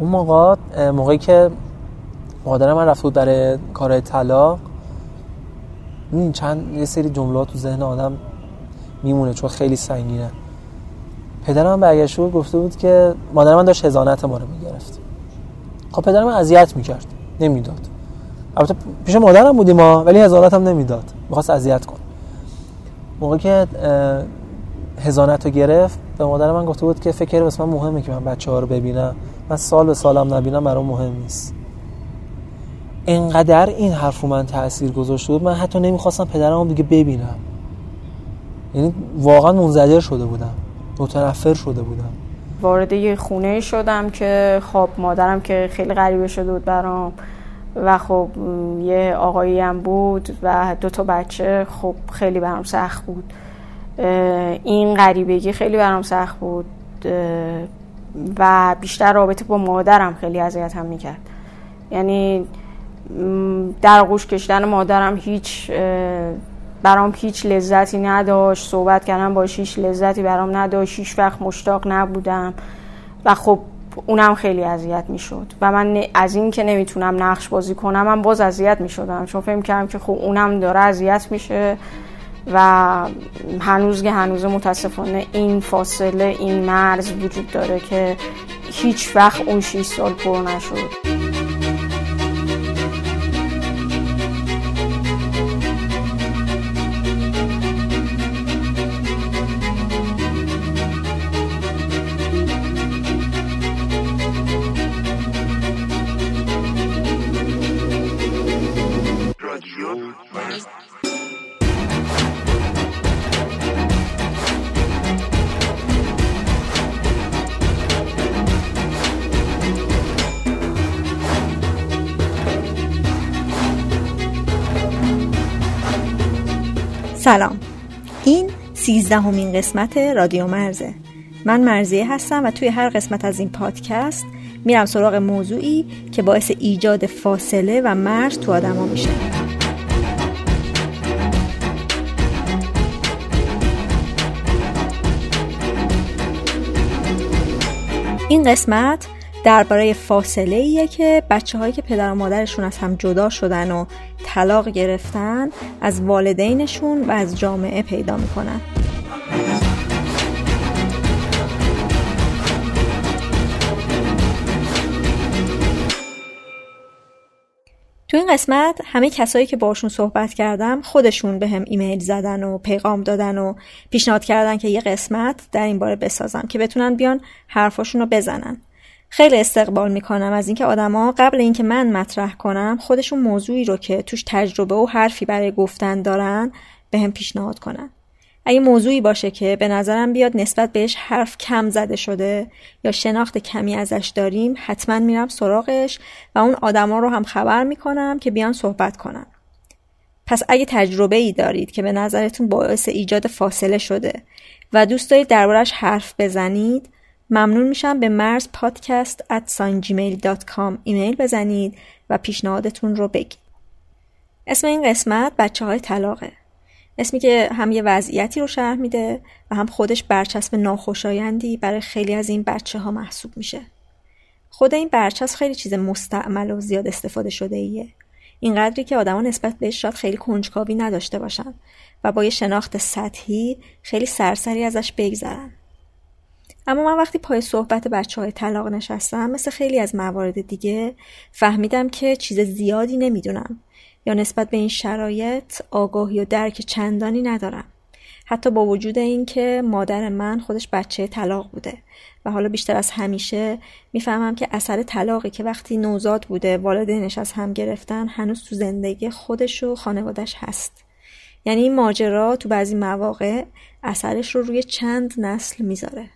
اون موقع موقعی که مادر من رفت بود برای کار طلاق چند یه سری جملات تو ذهن آدم میمونه چون خیلی سنگینه. پدرم برگشت بود گفته بود که مادر من داشت هزانت ما رو می‌گرفت. خب پدرم اذیت می‌کرد نمی‌داد. البته پیش مادرم بودیم ما ولی هزانت هم نمی‌داد. می‌خواست اذیت کن موقعی که هزانت رو گرفت به مادر من گفته بود که فکر واسه من مهمه که من بچه ها رو ببینم. من سال به سالم نبینم برام مهم نیست. انقدر این حرف رو من تاثیر گذاشته بود من حتی نمی‌خواستم پدرم دیگه ببینم. یعنی واقعا منزجر شده بودم. متنفر شده بودم. وارد یه خونه شدم که خب مادرم که خیلی غریبه شده بود برام. و خب یه آقایی هم بود و دو تا بچه خب خیلی برام سخت بود. این غریبگی خیلی برام سخت بود و بیشتر رابطه با مادرم خیلی اذیت هم می‌کرد. یعنی در گوش کشتن مادرم هیچ برام هیچ لذتی نداشت. صحبت کردن باش هیچ لذتی برام نداشت. هیچ وقت مشتاق نبودم. و خب اونم خیلی اذیت می‌شد. و من از این که نمی‌تونم نقش بازی کنم من باز اذیت می‌شدم. چون فکر کردم که خب اونم داره اذیت میشه. و هنوز که هنوز متاسفانه این فاصله این مرز وجود داره که هیچ وقت اون 6 سال پر نشد. سلام. این سیزدهمین قسمت رادیو مرزه. من مرزیه هستم و توی هر قسمت از این پادکست میرم سراغ موضوعی که باعث ایجاد فاصله و مرز تو آدما میشه. این قسمت درباره فاصله ایه که بچه هایی که پدر و مادرشون از هم جدا شدن و طلاق گرفتن از والدینشون و از جامعه پیدا می‌کنن. تو این قسمت همه کسایی که باشون صحبت کردم خودشون به هم ایمیل زدن و پیغام دادن و پیشنهاد کردن که یه قسمت در این باره بسازم که بتونن بیان حرفاشون رو بزنن. خیلی استقبال می‌کنم از اینکه آدما قبل اینکه من مطرح کنم خودشون موضوعی رو که توش تجربه و حرفی برای گفتن دارن به هم پیشنهاد کنن. اگه موضوعی باشه که به نظرم بیاد نسبت بهش حرف کم زده شده یا شناخت کمی ازش داریم حتما میرم سراغش و اون آدما رو هم خبر می‌کنم که بیان صحبت کنن. پس اگه تجربه ای دارید که به نظرتون باعث ایجاد فاصله شده و دوست دارید دربارش حرف بزنید ممنون میشم به مرز پادکست ایمیل بزنید و پیشنهادتون رو بگید. اسم این قسمت بچه های طلاقه. اسمی که هم یه وضعیتی رو شرح میده و هم خودش برچسب ناخوشایندی برای خیلی از این بچه ها محسوب میشه. خود این برچسب خیلی چیز مستعمل و زیاد استفاده شده ایه. اینقدری که آدما نسبت بهش شاید خیلی کنجکاوی نداشته باشن و با یه شناخت سطحی خیلی سرسری ازش بگذرن. اما من وقتی پای صحبت بچه های طلاق نشستم مثل خیلی از موارد دیگه فهمیدم که چیز زیادی نمی‌دونم. یا نسبت به این شرایط آگاهی و درک چندانی ندارم. حتی با وجود اینکه مادر من خودش بچه طلاق بوده و حالا بیشتر از همیشه می‌فهمم که اثر طلاقی که وقتی نوزاد بوده والدینش از هم گرفتن هنوز تو زندگی خودش و خانوادش هست. یعنی این ماجرا تو بعضی مواقع اثرش رو روی چند نسل می‌ذاره.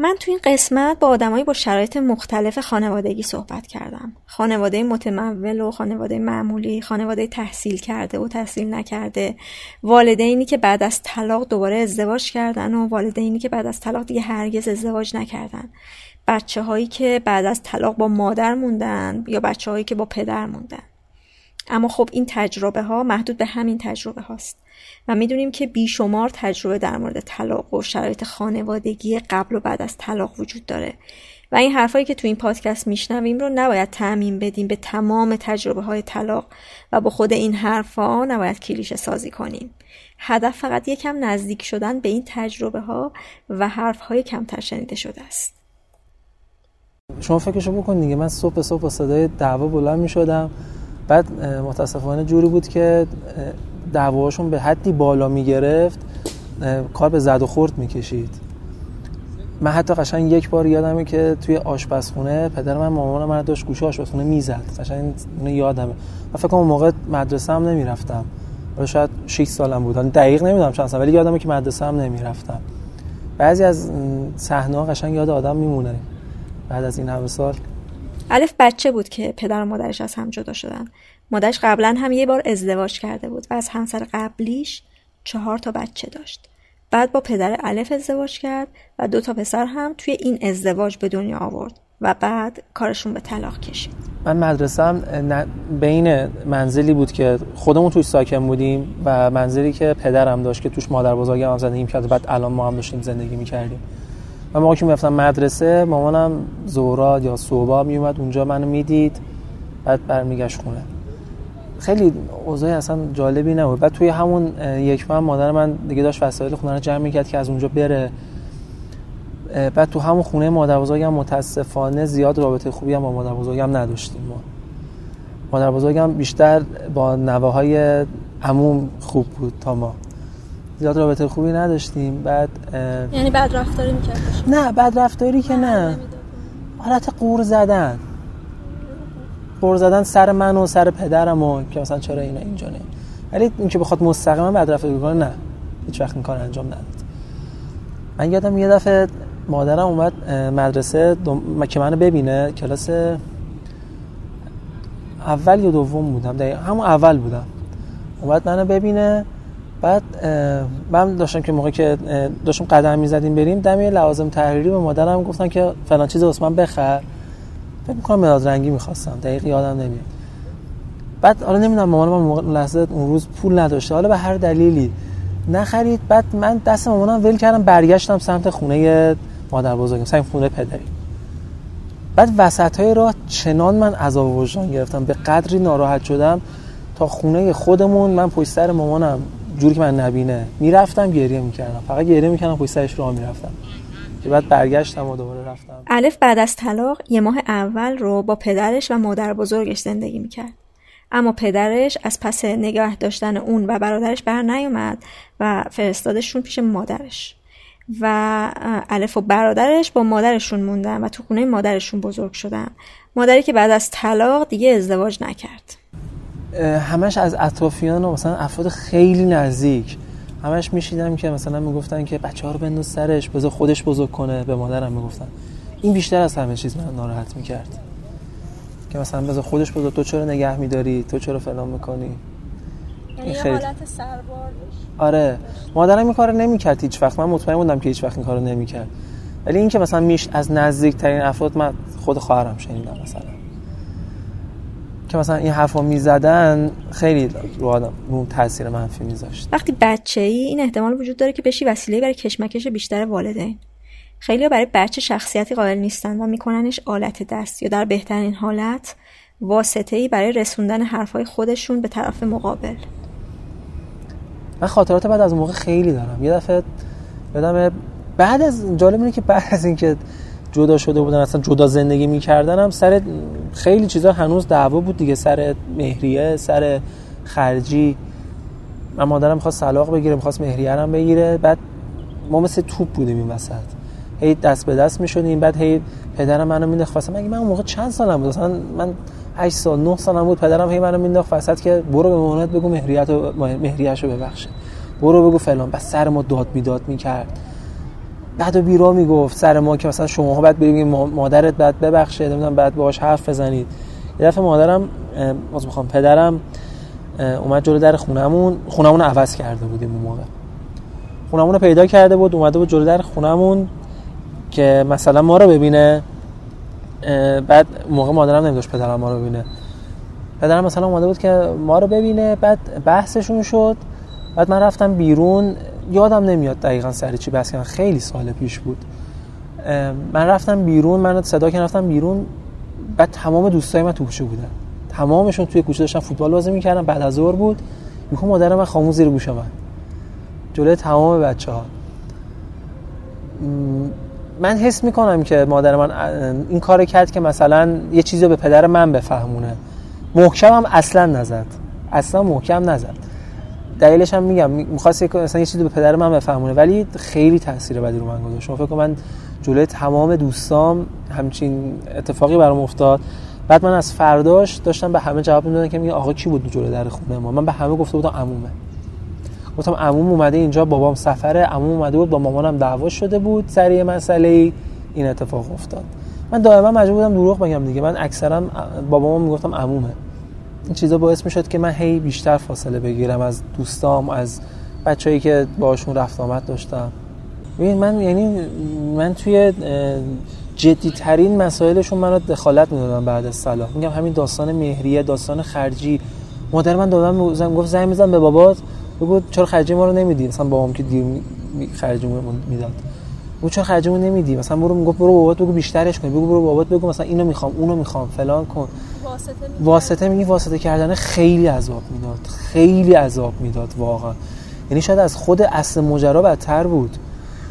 من تو این قسمت با آدمایی با شرایط مختلف خانوادگی صحبت کردم. خانواده متمول و خانواده معمولی خانواده تحصیل کرده و تحصیل نکرده. والدینی که بعد از طلاق دوباره ازدواج کردن و والدینی که بعد از طلاق دیگه هرگز ازدواج نکردن. بچه هایی که بعد از طلاق با مادر موندن یا بچه هایی که با پدر موندن. اما خب این تجربه ها محدود به همین تجربه هاست. و می‌دونیم که بیشمار تجربه در مورد طلاق و شرایط خانوادگی قبل و بعد از طلاق وجود داره. و این حرفایی که تو این پادکست میشنویم رو نباید تعمین بدیم به تمام تجربه های طلاق و با خود این حرفا نباید کلیشه سازی کنیم. هدف فقط یکم نزدیک شدن به این تجربه ها و حرف های کمتر شنیده شده است. شما فکرشو بکن دیگه. من صبح صبح با صدای دعوا بلند می شدم بعد متاسفانه جوری بود که دعواشون به حدی بالا می گرفت کار به زد و خورد می کشید من حتی قشنگ یک بار یادمه که توی آشپزخونه پدر من مامانم من داشت گوشه آشپزخونه می‌زد. قشنگ اینو یادمه. من فکر کنم موقع مدرسه هم نمی‌رفتم. ولی شاید 6 سالم بود. دقیق نمی‌دونم چند سال ولی یادمه که مدرسه هم نمی‌رفتم. بعضی از صحنه قشنگ یاد آدم میمونه. بعد از این همه سال. الف بچه بود که پدر و مادرش از هم جدا شدن. مادرش قبلا هم یه بار ازدواج کرده بود و از همسر قبلیش چهار تا بچه داشت. بعد با پدر الف ازدواج کرد و دو تا پسر هم توی این ازدواج به دنیا آورد و بعد کارشون به طلاق کشید. من مدرسه بین منزلی بود که خودمون توش ساکن بودیم و منزلی که پدرم داشت که توش مادر بزرگم هم زندگی می‌کرد بعد الان ما هم داشتیم زندگی می‌کردیم. و موقعی که می‌رفتم مدرسه مامانم زوراد یا صوبا میومد اونجا منو می‌دید بعد برمیگشت خونه. خیلی اوضاع اصلا جالبی نبود. بعد توی همون یک ماه مادر من دیگه داشت وسایل خونه رو جمع می‌کرد که از اونجا بره. بعد تو همون خونه مادر بزرگم متاسفانه زیاد رابطه خوبی هم با مادر بزرگم نداشتیم ما. مادر بزرگم بیشتر با نواهای عموم خوب بود تا ما. زیاد رابطه خوبی نداشتیم. بعد یعنی بعد رفتاری میکردش نه بعد رفتاری که نه حالت قور زدن. قور زدن سر من و سر پدرم و که مثلا چرا اینا اینجا نه. ولی این که بخواد مستقیما بعد رفتاری کنه نه. هیچ وقت این کار انجام نداد. من یادم یه دفعه مادرم اومد مدرسه دم... که منو ببینه کلاس اول یا دوم بودم دقیقا همون اول بودم. اومد منو ببینه. بعد من داشتم که موقع که داشتم قدم می‌زدیم بریم دم لوازم تحریری به مادرم گفتن که فلان چیز من بخر. فکر می‌کنم مداد رنگی می‌خواستم دقیق یادم نمیاد. بعد حالا نمی‌دونم مامانم موقع لحظه اون روز پول نداشته. حالا به هر دلیلی نخرید. بعد من دست مامانم ول کردم برگشتم سمت خونه مادر بزرگم سمت خونه پدری. بعد وسط های راه چنان من عذاب وجدان گرفتم. به قدری ناراحت شدم تا خونه خودمون. من پشت سر مامانم جوری که من نبینه. می‌رفتم گریه می‌کردم. فقط گریه می‌کردم پشت سرش راه می‌رفتم. که بعد برگشتم و دوباره رفتم. الف بعد از طلاق یه ماه اول رو با پدرش و مادر بزرگش زندگی می‌کرد. اما پدرش از پس نگاه داشتن اون و برادرش بر نیومد و فرستادشون پیش مادرش. و الف و برادرش با مادرشون موندن و تو خونه مادرشون بزرگ شدن. مادری که بعد از طلاق دیگه ازدواج نکرد. همش از اطرافیان و مثلا افراد خیلی نزدیک همش میشیدم که مثلا می‌گفتن که بچه ها رو بنداز سرش بذار خودش بزرگ کنه به مادرم می‌گفتن. این بیشتر از همه چیز من ناراحت می‌کرد. که مثلا بذار خودش بزرگ تو چرا نگه میداری؟ تو چرا فلان می‌کنی؟ این خیلی حالت سربار آره. مادرم این کارو نمی‌کرد هیچ وقت. من مطمئن بودم که هیچ وقت این کارو نمی‌کرد. ولی این که مثلا میش از نزدیک ترین افراد من خود خواهرم شنیدم مثلا. که مثلا این حرفا می‌زدن خیلی رو آدم رو تاثیر منفی میذاشت. وقتی بچه ای این احتمال وجود داره که بشی وسیله برای کشمکش بیشتر والدین. خیلی برای بچه شخصیتی قائل نیستن و میکننش آلت دست یا در بهترین حالت واسطه ای برای رسوندن حرفای خودشون به طرف مقابل. من خاطرات بعد از موقع خیلی دارم. یه دفعه یادم بعد از جالب اینه که بعد از اینکه جدا شده بودن اصلا جدا زندگی می‌کردن هم سر خیلی چیزا هنوز دعوا بود دیگه سر مهریه سر خرجی. من مادرم می‌خواست طلاق بگیره می‌خواست مهریه هم بگیره. بعد ما مثل توپ بودیم این وسط. هی دست به دست می‌شدیم بعد هی پدرم منو مینداخت واسه مگه من اون موقع چند سالم بود؟ مثلا من 8 سال 9 سالم بود. پدرم هی منو مینداخت وسط که برو به مامانت بگو مهریه‌تو مهریه‌شو ببخشه. برو بگو فلان. بس سر ما داد می‌داد می‌کرد. بعد و بیرا می‌گفت سر ما که مثلا شما بعد بریم مادرت بعد ببخشه نمی‌دونم بعد باهاش حرف بزنید. یه دفعه مادرم از می‌خوام پدرم اومد جلو در خونمون خونمون عوض کرده بودیم اون موقع. خونمون پیدا کرده بود اومده بود جلو در خونمون که مثلا ما رو ببینه. بعد موقع مادرم نمیداشت پدرم ما رو ببینه. پدرم مثلا اومده بود که ما رو ببینه بعد بحثشون شد. بعد من رفتم بیرون یادم نمیاد دقیقا سر چی بحث کردن خیلی سال پیش بود. من رفتم بیرون من صدا که رفتم بیرون بعد تمام دوستای من تو کوچه بودن. تمامشون توی کوچه داشتن فوتبال بازی می‌کردن بعد از ظهر بود. میگم مادر من خاموش زیر گوش من جلوی تمام بچه ها من حس می‌کنم که مادر من این کار کرد که مثلا یه چیزی به پدر من بفهمونه. محکم هم اصلا نزد. اصلا محکم نزد. دلیلش هم میگم می‌خواست مثلا یه چیزی به پدر من بفهمونه ولی خیلی تاثیر بدی رو من گذاشت. شما فکر من جلوی تمام دوستام همچین اتفاقی برام افتاد. بعد من از فرداش داشتم به همه جواب می‌دادم که میگه آقا کی بود جلوی در خونه ما؟ من به همه گفته بودم عمومه. گفتم عموم اومده اینجا بابام سفره عموم اومده بود با مامانم دعوا شده بود سر یه مسئله ای. این اتفاق افتاد. من دائما مجبور بودم دروغ بگم دیگه. من اکثرا بابام می‌گفتم عمومه. این چیزا باعث می‌شد که من هی بیشتر فاصله بگیرم از دوستام از بچه‌ای که باشون رفت آمد داشتم. ببین من یعنی من توی جدی ترین مسائلشون منو دخالت می‌دادم بعد از صلاح. میگم همین داستان مهریه داستان خرجی. مادر من دادم گفت زنگ می‌زنم به بابات. بگو چرا خرجی ما رو نمیدی؟ مثلا بابام که دیر خرجیمون می‌داد. بگو چرا خرجیمون نمیدی مثلا برو می‌گفت برو بابات بگو بیشترش کن بگو برو بابات بگو مثلا اینو می‌خوام اونو می‌خوام فلان کن. واسطه واسطه میگی واسطه کردن خیلی عذاب می‌داد خیلی عذاب می‌داد واقعا. یعنی شاید از خود اصل ماجرا بدتر بود.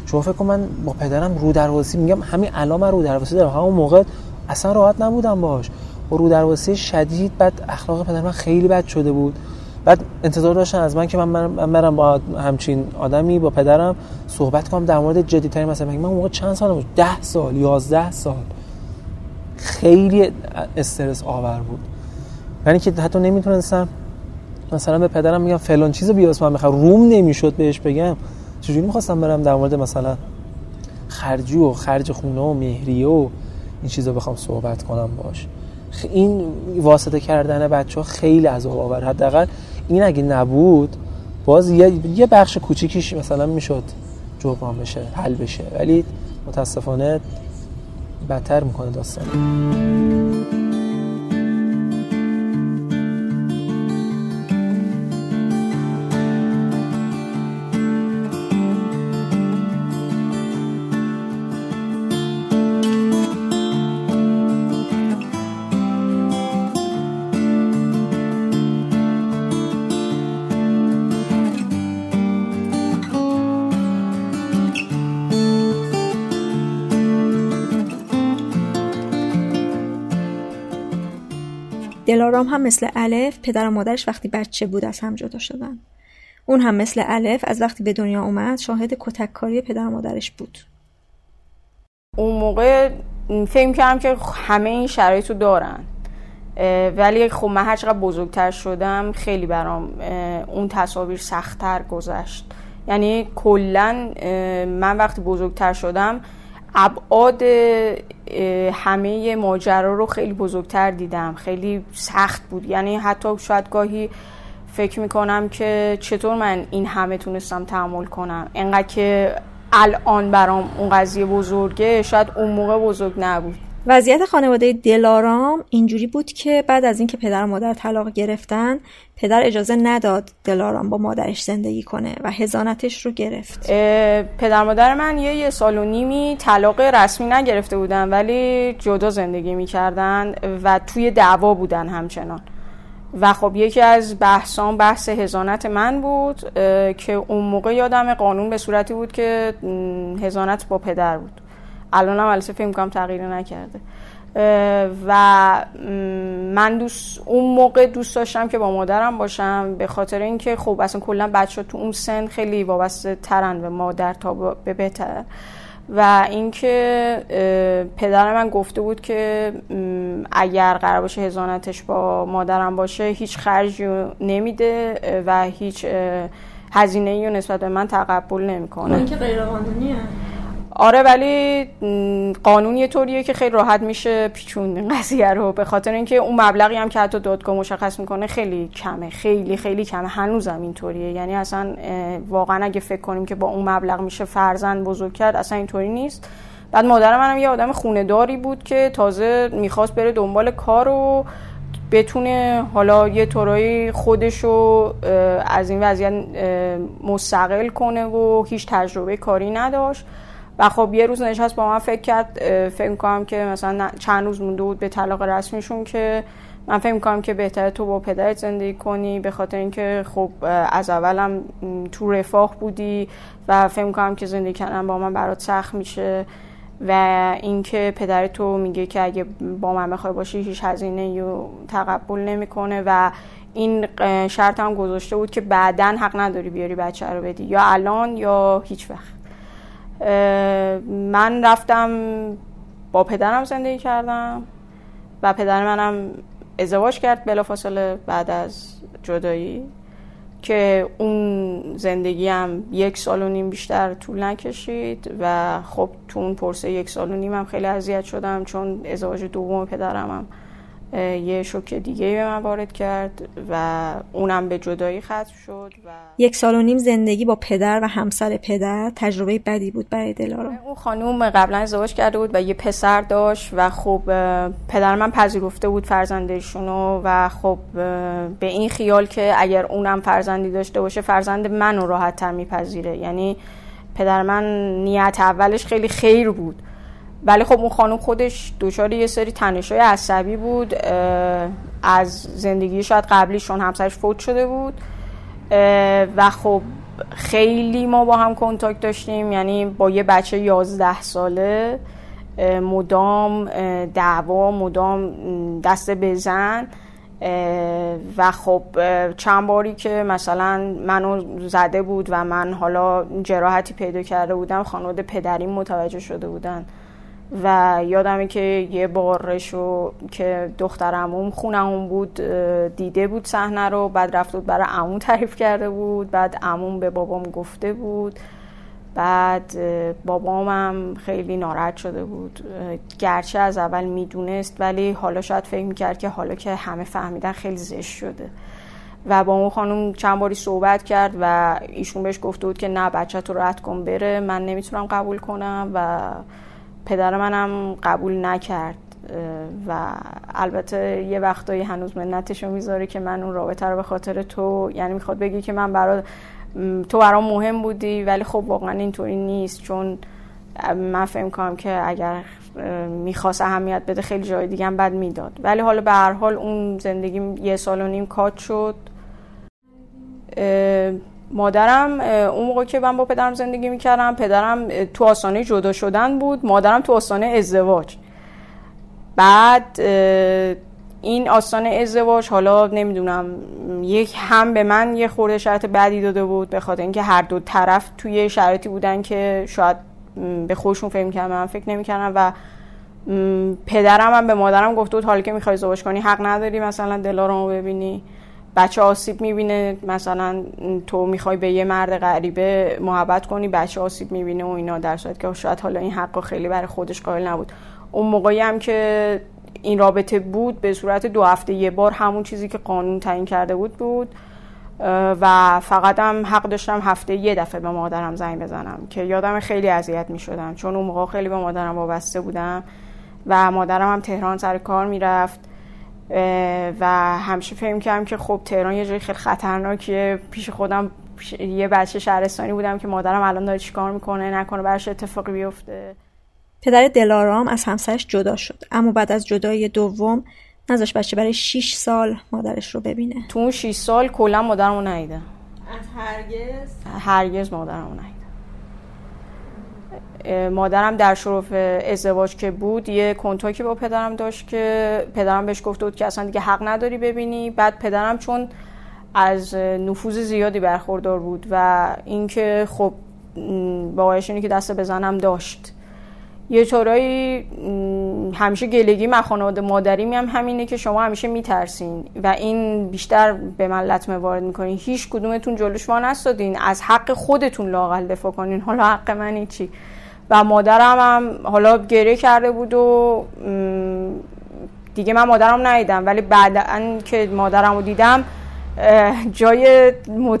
شما فکر کن من با پدرم رو درواسی میگم همین الان من رو درواسی دارم. همون موقع اصلا راحت نبودم باش با رو درواسی شدید بعد اخلاق پدر من خیلی بد شده بود. بعد انتظار داشتن از من که من برم با همچین آدمی با پدرم صحبت کنم در مورد جدی ترین مثلا من موقع چند سال بود؟ 10 سال 11 سال. خیلی استرس آور بود. یعنی که حتی نمی‌تونستم مثلا به پدرم میگم فلان چیزو بیاس من بخرم روم نمی‌شد بهش بگم. چجوری می‌خواستم برم در مورد مثلا خرجی و خرج خونه و مهریه و این چیزا بخوام صحبت کنم باش؟ این واسطه کردن بچه ها خیلی عذاب آور. حداقل این اگه نبود باز یه, بخش کوچیکیش مثلا می‌شد جبران بشه حل بشه. ولی متاسفانه بدتر می‌کنه داستان. دلارام هم مثل الف پدر و مادرش وقتی بچه بود از هم جدا شدن. اون هم مثل الف از وقتی به دنیا اومد شاهد کتککاری پدر و مادرش بود. اون موقع فکر کردم که همه این شرایط رو دارن. ولی خب من هر چقدر بزرگتر شدم خیلی برام اون تصاویر سختتر گذشت. یعنی کلا من وقتی بزرگتر شدم ابعاد همه ماجرا رو خیلی بزرگتر دیدم. خیلی سخت بود. یعنی حتی شاید گاهی فکر می‌کنم که چطور من این همه تونستم تحمل کنم. انقدر که الان برام اون قضیه بزرگه شاید اون موقع بزرگ نبود. وضعیت خانواده دلارام اینجوری بود که بعد از اینکه پدر و مادر طلاق گرفتن پدر اجازه نداد دلارام با مادرش زندگی کنه و هزانتش رو گرفت. پدر مادر من یه یه سال و نیمی طلاق رسمی نگرفته بودن ولی جدا زندگی می‌کردن و توی دعوا بودن همچنان. و خب یکی از بحثان بحث هزانت من بود که اون موقع یادم قانون به صورتی بود که هزانت با پدر بود. الان هم البته فکر کنم تغییر نکرده. و من دوست اون موقع دوست داشتم که با مادرم باشم به خاطر اینکه خب اصلا کلا بچه تو اون سن خیلی وابسته ترن به مادر تا به بهتر. و اینکه پدر من گفته بود که اگر قرار باشه هزانتش با مادرم باشه هیچ خرجی نمیده و هیچ هزینه ای نسبت به من تقبل نمی‌کنه. این که غیر قانونیه آره ولی قانون یه طوریه که خیلی راحت میشه پیچون قضیه رو. به خاطر اینکه اون مبلغی هم که حتی دادگاه مشخص می‌کنه خیلی کمه. خیلی خیلی کمه. هنوزم اینطوریه یعنی اصلا واقعا اگه فکر کنیم که با اون مبلغ میشه فرزند بزرگ کرد اصلا اینطوری نیست. بعد مادر منم یه آدم خونه داری بود که تازه می‌خواست بره دنبال کار و بتونه حالا یه طورایی خودشو از این وضعیت مستقل کنه و هیچ تجربه کاری نداشت. و خب یه روز نشست با من فکر کرد فکر کنم که مثلا چند روز مونده بود به طلاق رسمیشون که من فکر می‌کنم که بهتره تو با پدرت زندگی کنی به خاطر اینکه خب از اولم تو رفاه بودی و فکر می‌کنم که زندگی کردن با من برات سخت میشه و اینکه پدر تو میگه که اگه با من بخوای باشی هیچ هزینه یا تقبل نمی‌کنه و این شرط هم گذاشته بود که بعدا حق نداری بیاری بچه رو بدی یا الان یا هیچ وقت. من رفتم با پدرم زندگی کردم و پدر منم ازدواج کرد بلافاصله بعد از جدایی که اون زندگی هم یک سال و نیم بیشتر طول نکشید و خب تو اون پرسه یک سال و نیم هم خیلی اذیت شدم چون ازدواج دوم پدرم هم یه شوک دیگه به من وارد کرد و اونم به جدایی ختم شد و یک سال و نیم زندگی با پدر و همسر پدر تجربه بدی بود برای دلارا. اون خانوم قبلا ازدواج کرده بود و یه پسر داشت و خب پدر من پذیرفته بود فرزندشونو و خب به این خیال که اگر اونم فرزندی داشته باشه فرزند منو راحت تر میپذیره. یعنی پدر من نیت اولش خیلی خیر بود. ولی خب اون خانم خودش دچار یه سری تنشای عصبی بود از زندگی شاید قبلیشون همسرش فوت شده بود و خب خیلی ما با هم کنتاکت داشتیم یعنی با یه بچه یازده ساله مدام دعوا مدام دست بزن و خب چند باری که مثلا منو زده بود و من حالا جراحتی پیدا کرده بودم خانواده پدریم متوجه شده بودن. و یادمه که یه بارشو که دختر عموم خونمون بود دیده بود صحنه رو بعد رفت بود برای عموم تعریف کرده بود بعد عموم به بابام گفته بود بعد بابامم خیلی ناراحت شده بود. گرچه از اول می‌دونست ولی حالا شاید فکر می‌کرد که حالا که همه فهمیدن خیلی زشت شده. و با اون خانم چند باری صحبت کرد و ایشون بهش گفته بود که نه بچه تو رد کن بره من نمی‌تونم قبول کنم و پدر منم قبول نکرد و البته یه وقتایی هنوز منتشو می‌ذاره که من اون رابطه رو به خاطر تو یعنی می‌خواد بگی که من برای تو برام مهم بودی ولی خب واقعا اینطوری نیست چون من فهم کنم که اگر می‌خواست اهمیت بده خیلی جای دیگه هم بد می‌داد. ولی حالا به هر حال اون زندگی یه سال و نیم کات شد. مادرم اون موقع که من با پدرم زندگی می‌کردم پدرم تو آستانه جدا شدن بود مادرم تو آستانه ازدواج. بعد این آستانه ازدواج حالا نمی‌دونم یک هم به من یه خورده شرط بدی داده بود به خاطر اینکه هر دو طرف توی شرایطی بودن که شاید به خودشون فکر کردن من فکر نمی‌کردم و پدرم هم به مادرم گفته بود حالا که می‌خوای ازدواج کنی حق نداری مثلا دلارمو ببینی. بچه آسیب می‌بینه. مثلا تو می‌خوای به یه مرد غریبه محبت کنی بچه آسیب می‌بینه و اینا. در صورت که شاید حالا این حق خیلی برای خودش قائل نبود. اون موقعی هم که این رابطه بود به صورت دو هفته یه بار همون چیزی که قانون تعیین کرده بود بود. و فقط هم حق داشتم هفته یه دفعه به مادرم زنگ بزنم که یادم خیلی اذیت می شدم چون اون موقع خیلی به مادرم وابسته بودم و مادرم هم تهران سر کار می‌رفت. و همیشه فکر کردم که خب تهران یه جای خیلی خطرناکیه. پیش خودم یه بچه شهرستانی بودم که مادرم الان داره چیکار می‌کنه نکنه براش اتفاقی بیفته. پدر دلارام از همسرش جدا شد. اما بعد از جدای دوم نذاش بچه برای 6 سال مادرش رو ببینه. تو اون 6 سال کلا مادرمو ندیده از هرگز؟ هرگز مادرمو ندیده مادرم در شرف ازدواج که بود یه کنتاکی با پدرم داشت که پدرم بهش گفته بود که اصلا دیگه حق نداری ببینی. بعد پدرم چون از نفوذ زیادی برخوردار بود و اینکه خب باقایش اینه که دست بزنم داشت. یه طورایی همیشه گلگی من خانواده مادری هم همینه که شما همیشه میترسین و این بیشتر به من لطمه وارد می‌کنین. هیچ کدومتون جلوش ما نستادین. از حق خودتون لاقل دفاع کنین. حالا حق من چی؟ و مادرم هم حالا گریه کرده بود و دیگه من مادرم ندیدم. ولی بعد که مادرم رو دیدم جای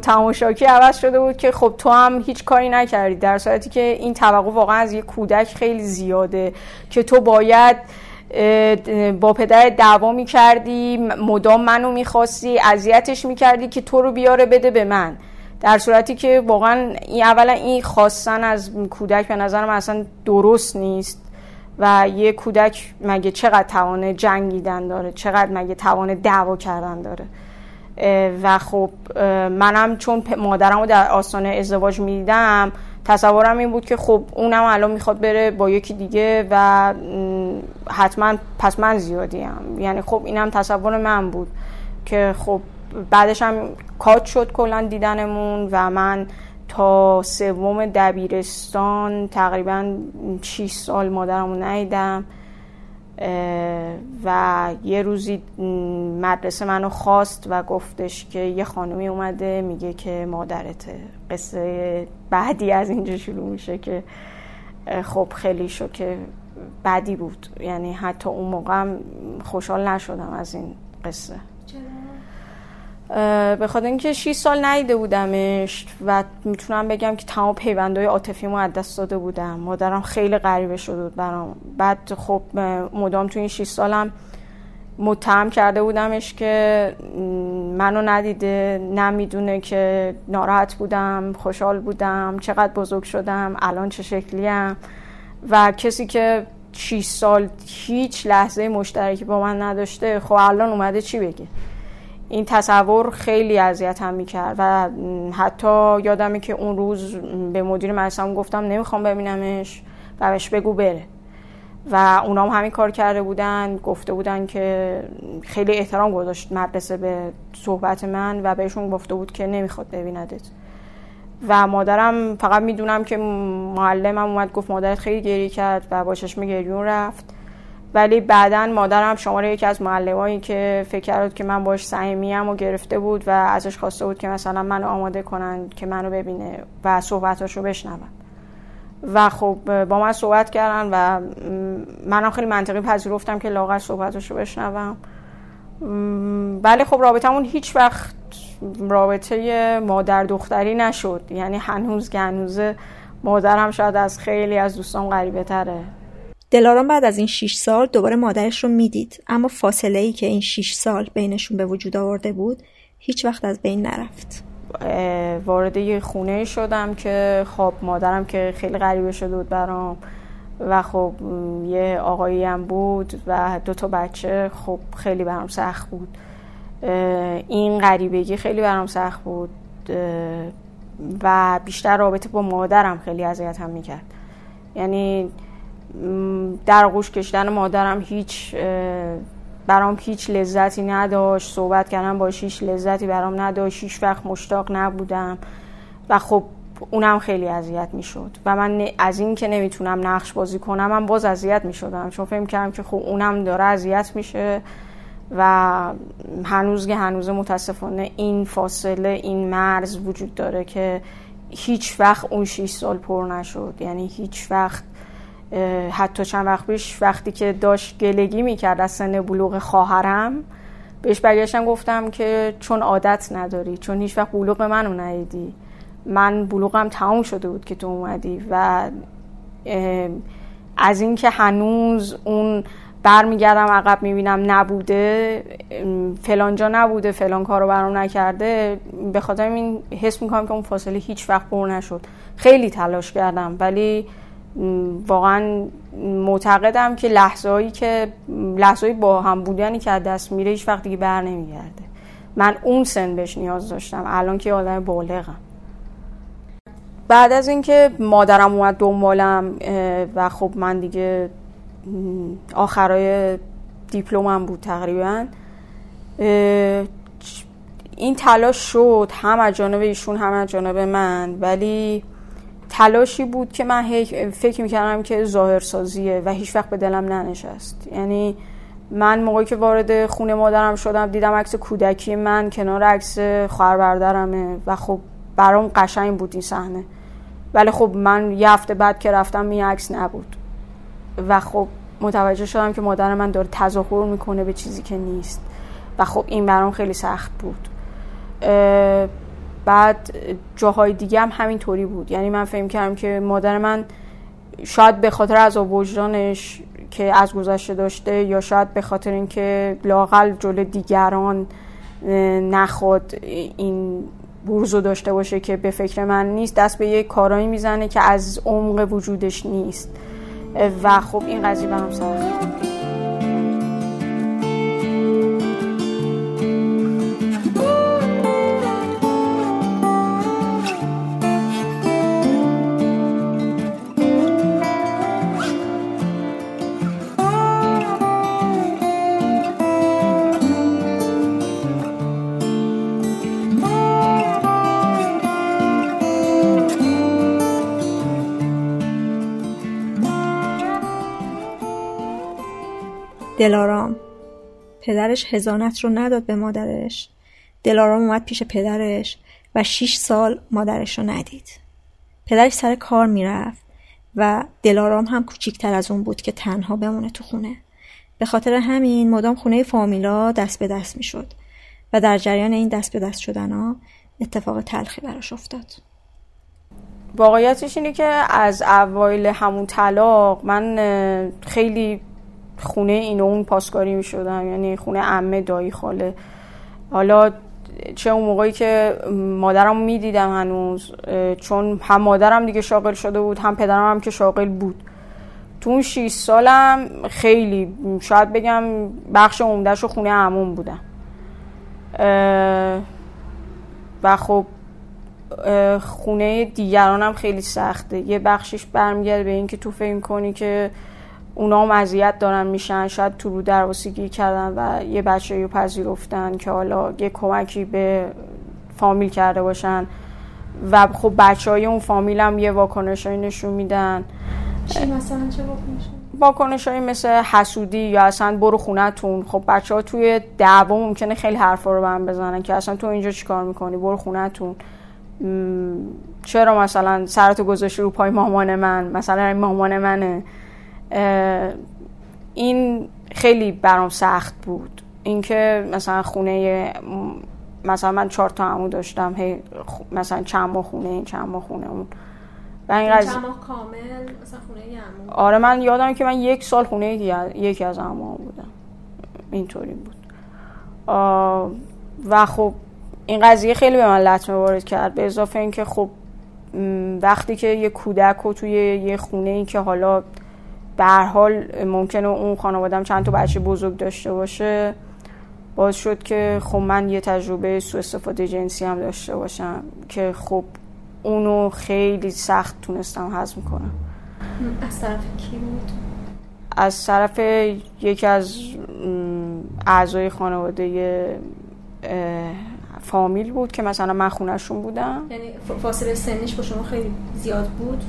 تماشاکی عوض شده بود که خب تو هم هیچ کاری نکردی. در صورتی که این توقع واقعا از یه کودک خیلی زیاده که تو باید با پدر دعوا می‌کردی مدام منو می‌خواستی اذیتش می‌کردی که تو رو بیاره بده به من. در صورتی که واقعا این اولا این خواستن از کودک به نظر من اصلا درست نیست و یه کودک مگه چقدر توان جنگیدن داره چقدر مگه توان دعوا کردن داره. و خب منم چون مادرم رو در آستانه ازدواج می‌دیدم تصورم این بود که خب اونم الان می‌خواد بره با یکی دیگه و حتما پس من زیادیم. یعنی خب اینم تصور من بود که خب بعدش هم کات شد کلا دیدنمون و من تا سوم دبیرستان تقریبا 6 سال مادرمو ندیدم و یه روزی مدرسه منو خواست و گفتش که یه خانمی اومده میگه که مادرته قصه بعدی از اینجا شروع میشه که خب خیلی شو که بعدی بود. یعنی حتی اون موقع خوشحال نشدم از این قصه. به خاطر اینکه 6 سال ندیده بودمش و می‌تونم بگم که تمام پیوندهای عاطفیمو از دست داده بودم. مادرم خیلی غریبه شده بود برام. بعد خب مدام تو این 6 سالم متهم کرده بودمش که منو ندیده نمی‌دونه که ناراحت بودم خوشحال بودم چقدر بزرگ شدم الان چه شکلیم. و کسی که 6 سال هیچ لحظه مشترکی با من نداشته خب الان اومده چی بگه؟ این تصور خیلی اذیتم می‌کرد و حتی یادمه که اون روز به مدیر مدرسه گفتم نمی‌خوام ببینمش و بهش بگو بره. و اونام همین کار کرده بودن گفته بودن که خیلی احترام گذاشت مدرسه به صحبت من و بهشون گفته بود که نمی‌خواد ببیندت. و مادرم فقط می‌دونم که معلمم اومد گفت مادرت خیلی گریه کرد و با چشم گریون رفت. ولی بعدا مادرم شماره یکی از معلمایی که فکر کرد که من باش صمیمیم و گرفته بود و ازش خواسته بود که مثلا منو آماده کنن که منو ببینه و صحبتاشو بشنون. و خب با من صحبت کردن و منم خیلی منطقی پذیرفتم که لاغر صحبتاشو بشنوم. ولی خب رابطمون هیچ وقت رابطه مادر دختری نشد. یعنی هنوز که هنوزه مادرم شاید از خیلی از دوستان غریبه تره دلارام بعد از این 6 سال دوباره مادرش رو می‌دید. اما فاصله ای که این 6 سال بینشون به وجود آورده بود هیچ وقت از بین نرفت. وارد یه خونه شدم که خب مادرم که خیلی غریبه شده بود برام. و خب یه آقایی هم بود و دو تا بچه خب خیلی برام سخت بود. این غریبگی خیلی برام سخت بود. و بیشتر رابطه با مادرم خیلی اذیتم می‌کرد. یعنی در آغوش کشیدن مادرم هیچ برام هیچ لذتی نداشت. صحبت کردن باش هیچ لذتی برام نداشت. هیچ وقت مشتاق نبودم. و خب اونم خیلی اذیت می‌شد. و من از این که نمی‌تونم نقش بازی کنم من باز اذیت می‌شدم. چون فکر کردم که خب اونم داره اذیت میشه. و هنوز که هنوز متاسفانه این فاصله این مرز وجود داره که هیچ وقت اون 6 سال پر نشد. یعنی هیچ وقت حتی چند وقت پیش وقتی که داشت گلگی می‌کرد از سن بلوغ خواهرم بهش برگشتم گفتم که چون عادت نداری چون هیچ وقت بلوغ منو ندیدی. من بلوغم تمام شده بود که تو اومدی و از اینکه هنوز اون برمیگردم عقب می‌بینم نبوده فلانجا نبوده فلان کارو برام نکرده به خاطر این حس می‌کنم که اون فاصله هیچ وقت پر نشد. خیلی تلاش کردم ولی واقعا معتقدم که لحظه‌ای که لحظه‌ای با هم بودنی که از دست میره هیچ وقت دیگه بر نمیگرده. من اون سن بهش نیاز داشتم. الان که آدم بالغم. بعد از اینکه مادرم اومد دنبالم و خب من دیگه آخرای دیپلمم بود تقریبا این تلاش شد. هم از جانب ایشون هم از جانب من. ولی تلاشی بود که من فکر می‌کردم که ظاهرسازیه و هیچ وقت به دلم ننشست. یعنی من موقعی که وارد خونه مادرم شدم دیدم عکس کودکی من کنار عکس خواهر و خب برام قشنگ بود این صحنه. ولی خب من یه هفته بعد که رفتم این عکس نبود. و خب متوجه شدم که مادر من داره تظاهر می‌کنه به چیزی که نیست. و خب این برام خیلی سخت بود. بعد جاهای دیگه هم همین طوری بود. یعنی من فهم کردم که مادر من شاید به خاطر از وجدانش که از گذشته داشته یا شاید به خاطر اینکه لاقل جلو دیگران نخواد این بروزو داشته باشه که به فکر من نیست دست به یه کارایی می‌زنه که از عمق وجودش نیست. و خب این قضیه برام سخت. دلارام. پدرش هزانت رو نداد به مادرش. دلارام اومد پیش پدرش و شیش سال مادرش رو ندید. پدرش سر کار می‌رفت و دلارام هم کوچیکتر از اون بود که تنها بمونه تو خونه. به خاطر همین مدام خونه فامیلا دست به دست می‌شد و در جریان این دست به دست شدن ها اتفاق تلخی براش افتاد. واقعیتش اینه که از اوایل همون طلاق من خیلی خونه این اون پاسکاری می شدم یعنی خونه امه دایی خاله. حالا چه اون موقعی که مادرم می دیدم هنوز چون هم مادرم دیگه شاغل شده بود هم پدرم هم که شاغل بود. تو اون 6 سالم خیلی شاید بگم بخش عمدهش خونه عموم بودم. و خب خونه دیگرانم خیلی سخته. یه بخشش برمیگرده به اینکه تو فکر کنی که اونا هم اذیت دارن میشن شاید تو رو درواسی کردن و یه بچه رو پذیرفتن که حالا یه کمکی به فامیل کرده باشن. و خب بچه های اون فامیل هم یه واکنش نشون میدن. چی مثلا؟ چه واکنش های مثل حسودی یا اصلا برو خونتون خب بچه ها توی دعوا ممکنه خیلی حرفا رو هم بزنن که اصلا تو اینجا چیکار می‌کنی؟ برو خونتون چرا مثلا سرتو گذاشتی رو پای مامان من؟ مثلا مامان منه. این خیلی برام سخت بود. اینکه مثلا خونه مثلا من چهار تا عمو داشتم هی مثلا چند ماه خونه این چند ماه خونه اون. و این قضیه چند ماه کامل مثلا خونه عمو؟ آره من یادم که من یک سال خونه یکی از عمو بودم. اینطوری بود. و خب این قضیه خیلی به من لطمه وارد کرد. به اضافه اینکه خب وقتی که یه کودک رو توی یه خونه ای که حالا به هر حال ممکنه اون خانوادم چند تا بچه بزرگ داشته باشه باز شد که خب من یه تجربه سو استفاده جنسی هم داشته باشم که خب اونو خیلی سخت تونستم هضم کنم از طرف کی بود؟ از طرف یکی از اعضای خانواده فامیل بود که مثلا من خونهشون بودم یعنی فاصله سنیش با شما خیلی زیاد بود؟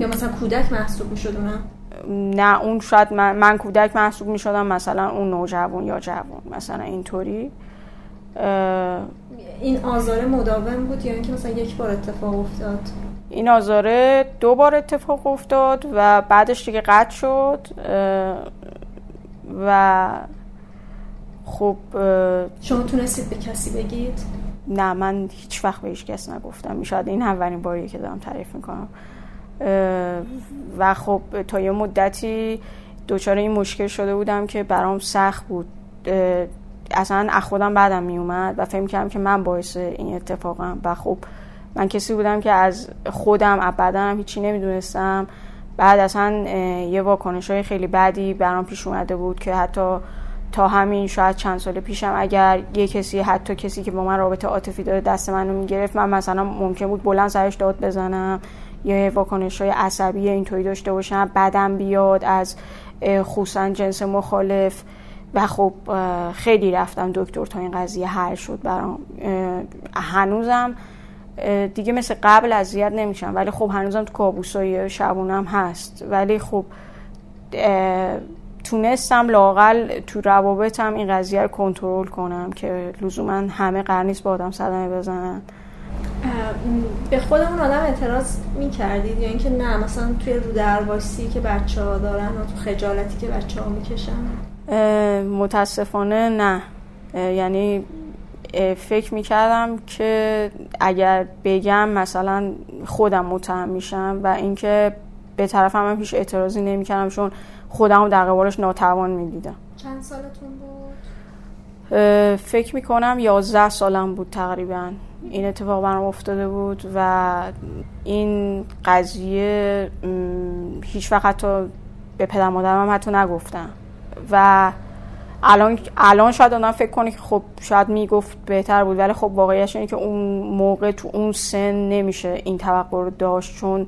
یا مثلا کودک محسوب می اونم؟ نه اون شاید من, من کودک محسوب می شدم مثلا اون نوجوان یا جوان مثلا اینطوری. این آزاره مداوم بود یا اینکه مثلا یک بار اتفاق افتاد؟ این آزاره دو بار اتفاق افتاد و بعدش دیگه قطع شد. و خب شما تونستید به کسی بگید؟ نه من هیچ وقت به هیچ کس نگفتم. شاید این اولین باریه که دارم تعریف می‌کنم. و خب تا یه مدتی دچار این مشکل شده بودم که برام سخت بود. اصلا از خودم بعدم می اومد و فهم کردم که من باعث این اتفاقم. و خب من کسی بودم که از خودم ابدا هیچی نمی‌دونستم. بعد اصلا یه واکنش های خیلی بدی برام پیش اومده بود که حتی تا همین شاید چند سال پیشم اگر یه کسی حتی کسی که با من رابطه عاطفی داره دست منو می‌گرفت من مثلا ممکن بود بلند سرش داد بزنم. یا واکنش های عصبی اینطوری داشته باشم بدم بیاد از خصوصا جنس مخالف. و خب خیلی رفتم دکتر تا این قضیه حل شد برام. هنوزم دیگه مثل قبل اذیت نمیشم ولی خب هنوزم تو کابوسای شبونم هست. ولی خب تونستم لاقل تو روابطم این قضیه رو کنترل کنم که لزوما همه قرنیست با آدم صدمه بزنن. به خودمون آدم اعتراض می کردید یا اینکه نه مثلا توی رو درواسی که بچه ها دارن و تو خجالتی که بچه ها می‌کشن متاسفانه نه. یعنی فکر می‌کردم که اگر بگم مثلا خودم متهم میشم و اینکه به طرف هم, هم هیچ اعتراضی نمی‌کردم چون خودم در قبالش ناتوان می‌دیدم. چند سالتون بود؟ فکر می‌کنم یازده سالم بود تقریبا. این اتفاق برام افتاده بود و این قضیه هیچ وقت حتی به پدر مادرم حتی نگفتم. و الان الان شاید آدم فکر کنه که خب شاید می‌گفت بهتر بود ولی خب واقعیش اینه که اون موقع تو اون سن نمیشه این توقع رو داشت چون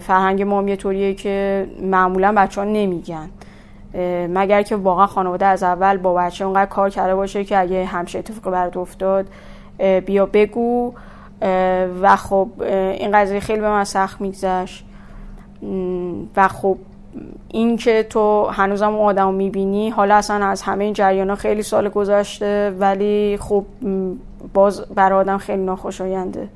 فرهنگ ما یه طوریه که معمولا بچه ها نمیگن. مگر که واقعا خانواده از اول با بچه اونقدر کار کرده باشه که اگه همشه اتفاق برات افتاد بیا بگو. و خب این قضیه خیلی به من سخت میگذشت. و خب این که تو هنوزم اون آدم می‌بینی حالا اصلا از همه این جریان ها خیلی سال گذشته ولی خب باز برای آدم خیلی ناخوشاینده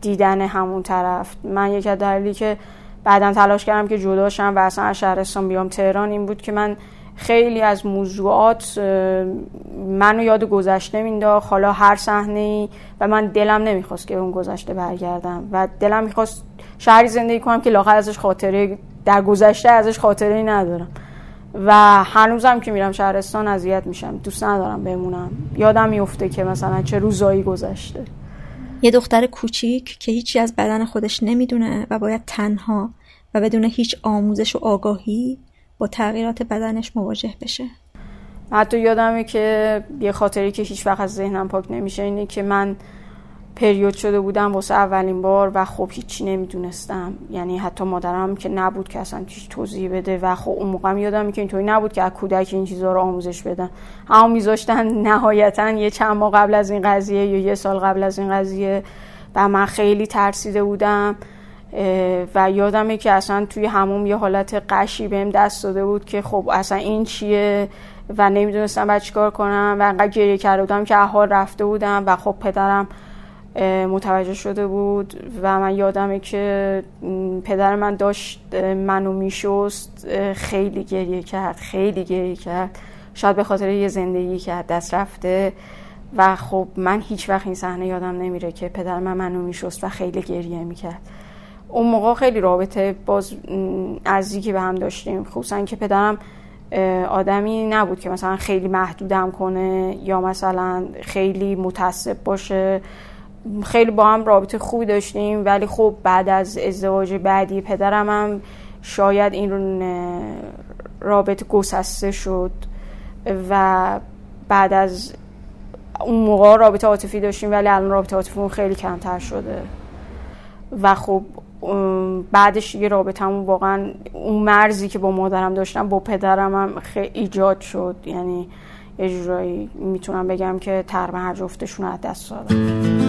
دیدن همون طرف. من یک از دلیلی که بعدا تلاش کردم که جداشم و اصلا از شهرستان بیام تهران. این بود که من خیلی از موضوعات منو یاد گذشته مینداخت حالا هر صحنه ای و من دلم نمی‌خواست که اون گذشته برگردم و دلم می‌خواست شهری زندگی کنم که لاخر ازش خاطره در گذشته ازش خاطره ای ندارم. و هنوزم که میرم شهرستان اذیت میشم. دوست ندارم بمونم. یادم میفته که مثلا چه روزایی گذشته. یه دختر کوچیک که هیچی از بدن خودش نمی‌دونه و باید تنها و بدون هیچ آموزش و آگاهی با تغییرات بدنش مواجه بشه. حتی یادمه که یه خاطری که هیچ وقت از ذهنم پاک نمیشه اینه که من پریود شده بودم واسه اولین بار و خب هیچی نمی‌دونستم. یعنی حتی مادرم که نبود که اصلا هیچ توضیح بده و خب اون موقع یادم که اینطوری نبود که از کودک این چیزها رو آموزش بدن. همه میذاشتن نهایتا یه چند ماه قبل از این قضیه یا یه سال قبل از این قضیه و من خیلی ترسیده بودم. و یادمه که اصلا توی هموم یه حالت قشی بهم دست داده بود که خب اصلا این چیه و نمی‌دونستم بعد چیکار کنم. و انقدر گریه کرده بودم که احال رفته بودم و خب پدرم متوجه شده بود و من یادمه که پدر من داشت منو میشست خیلی گریه کرد خیلی گریه کرد. شاید به خاطر یه زندگی که دست رفته. و خب من هیچ وقت این صحنه یادم نمیره که پدر من منو میشست و خیلی گریه می‌کرد. اون موقع خیلی رابطه باز نزدیکی به هم داشتیم. خصوصا که پدرم آدمی نبود که مثلا خیلی محدودم کنه یا مثلا خیلی متعصب باشه. خیلی با هم رابطه خوبی داشتیم ولی خب بعد از ازدواج بعدی پدرم هم شاید این رابطه گسسته شد و بعد از اون موقع رابطه عاطفی داشتیم ولی الان رابطه عاطفی خیلی کمتر شده. و خب بعدش یه رابطه همون واقعا اون مرزی که با مادرم داشتم با پدرم هم خیلی ایجاد شد. یعنی یه جورایی می‌تونم بگم که تقریبا هر جفتشون از دست دادم.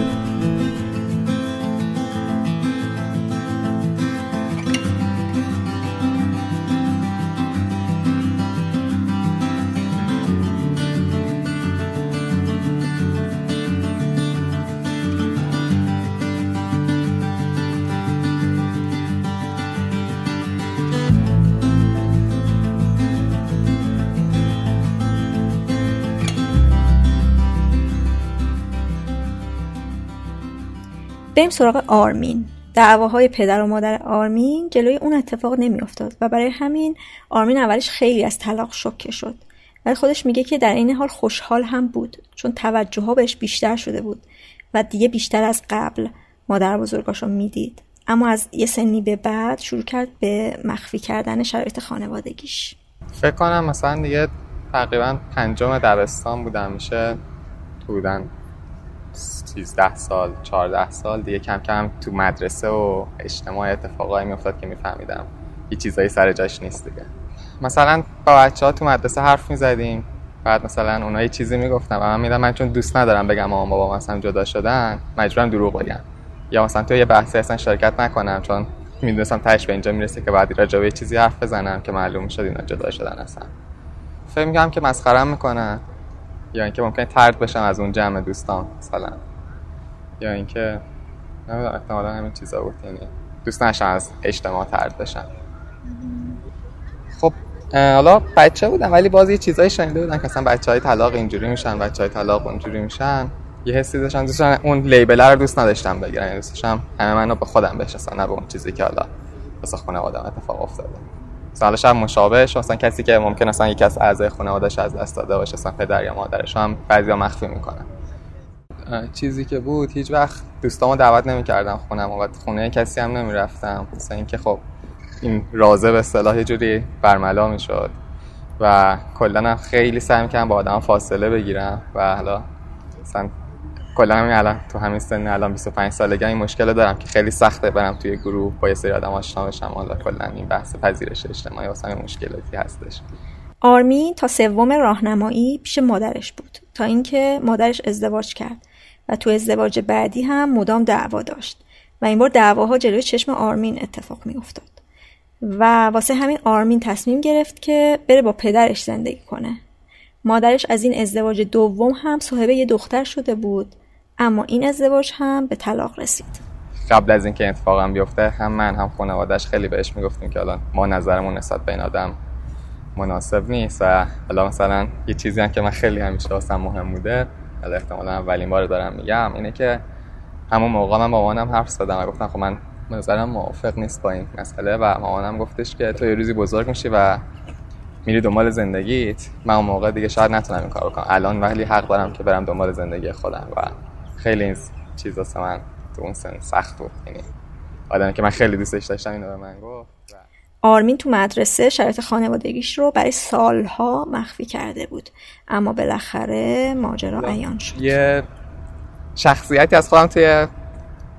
بریم سراغ آرمین. دعواهای پدر و مادر آرمین جلوی اون اتفاق نمیافتاد و برای همین آرمین اولش خیلی از طلاق شوکه شد. ولی خودش میگه که در این حال خوشحال هم بود چون توجه ها بهش بیشتر شده بود و دیگه بیشتر از قبل مادر بزرگاشو می‌دید. اما از یه سنی به بعد شروع کرد به مخفی کردن شرایط خانوادگیش. فکر کنم مثلا دیگه تقریبا پنجم دبستان بودم میشه بودن. 13 سال 14 سال دیگه کم کم تو مدرسه و اجتماع اتفاقایی میافتاد که میفهمیدم یه چیزایی سر جاش نیست دیگه. مثلا با بچه ها تو مدرسه حرف می‌زدیم. بعد مثلا اونا یه چیزی می‌گفتم و من میدم من چون دوست ندارم بگم مامان بابا مثلا جدا شدن مجبورم دروغ بگم. یا مثلا تو یه بحثی اصلا شرکت نکنم چون می‌دونستم تاش به اینجا می‌رسه که بعدی راجع به چیزی حرف بزنم که معلوم شد اینا جدا شدن اصلا. فکر میگم که مسخرم می‌کنن. یا اینکه ممکنه ترد بشم از اون جمع دوستان مثلا. یا اینکه نمی‌دونم احتمالا همین چیزا بود یعنی دوست نشم از اجتماع ترد بشم خب حالا بچه بودم ولی باز یه چیزایی شنیده بودم که اصلا بچه های طلاق اینجوری میشن بچه های طلاق اونجوری میشن. یه حسی داشتم دوست اون لیبل رو دوست نداشتم بگیرن. یعنی دوست داشتم همه منو به خودم بشناسن نه به اون چیزی که حالا واسه خانواده‌ام اتفاق افتاده. مثلا شاید مشابهش مثلا کسی که ممکن اصلا یکی از اعضای خانواده‌اش از دست داده باشه مثلا پدر یا مادرش. هم بعضیا مخفی می‌کنن. چیزی که بود هیچ وقت دوستامو دعوت نمی‌کردم خونم و خونه کسی هم نمی‌رفتم. مثلا اینکه خب این رازه به اصطلاح یه جوری برملا می‌شد و کلا خیلی سعی می‌کردم با آدم فاصله بگیرم و حالا مثلا کلا همین الان تو همین سن الان 25 سالگی این مشکل دارم که خیلی سخته برم توی گروه با یه سری آدم آشنا بشم. حالا کلا این بحث پذیرش اجتماعی واسه مشکلاتی هستش. آرمین تا سوم راهنمایی پیش مادرش بود تا اینکه مادرش ازدواج کرد و تو ازدواج بعدی هم مدام دعوا داشت و این بار دعواها جلوی چشم آرمین اتفاق می افتاد و واسه همین آرمین تصمیم گرفت که بره با پدرش زندگی کنه. مادرش از این ازدواج دوم هم صاحبه یه دختر شده بود اما این ازدواج هم به طلاق رسید. قبل از اینکه اتفاقا بیفته هم من هم خانوادهش خیلی بهش می‌گفتیم که الان ما نظرمون نسبت به این آدم مناسب نیست و حالا مثلا یه چیزی هم که من خیلی همیشه واسم مهم بوده حالا احتمالا اولین بار دارم میگم اینه که همون موقع من با مامانم حرف زدم و گفتم خب من نظرم موافق نیست با این مسئله و مامانم گفتش که تو یه روزی بزرگ میشی و میری دنبال زندگیت. من اون موقع دیگه شاید نتونم این کارو کنم. الان ولی حق دارم که برم دنبال زندگی خودم و خیلی این چیز واسه من تو اون سن سخت بود. یعنی آدمی که من خیلی دوستش داشتم اینو به من گفت آرمین تو مدرسه شرایط خانوادگیش رو برای سالها مخفی کرده بود. اما بالاخره ماجرا عیان شد. یه شخصیتی از خودم توی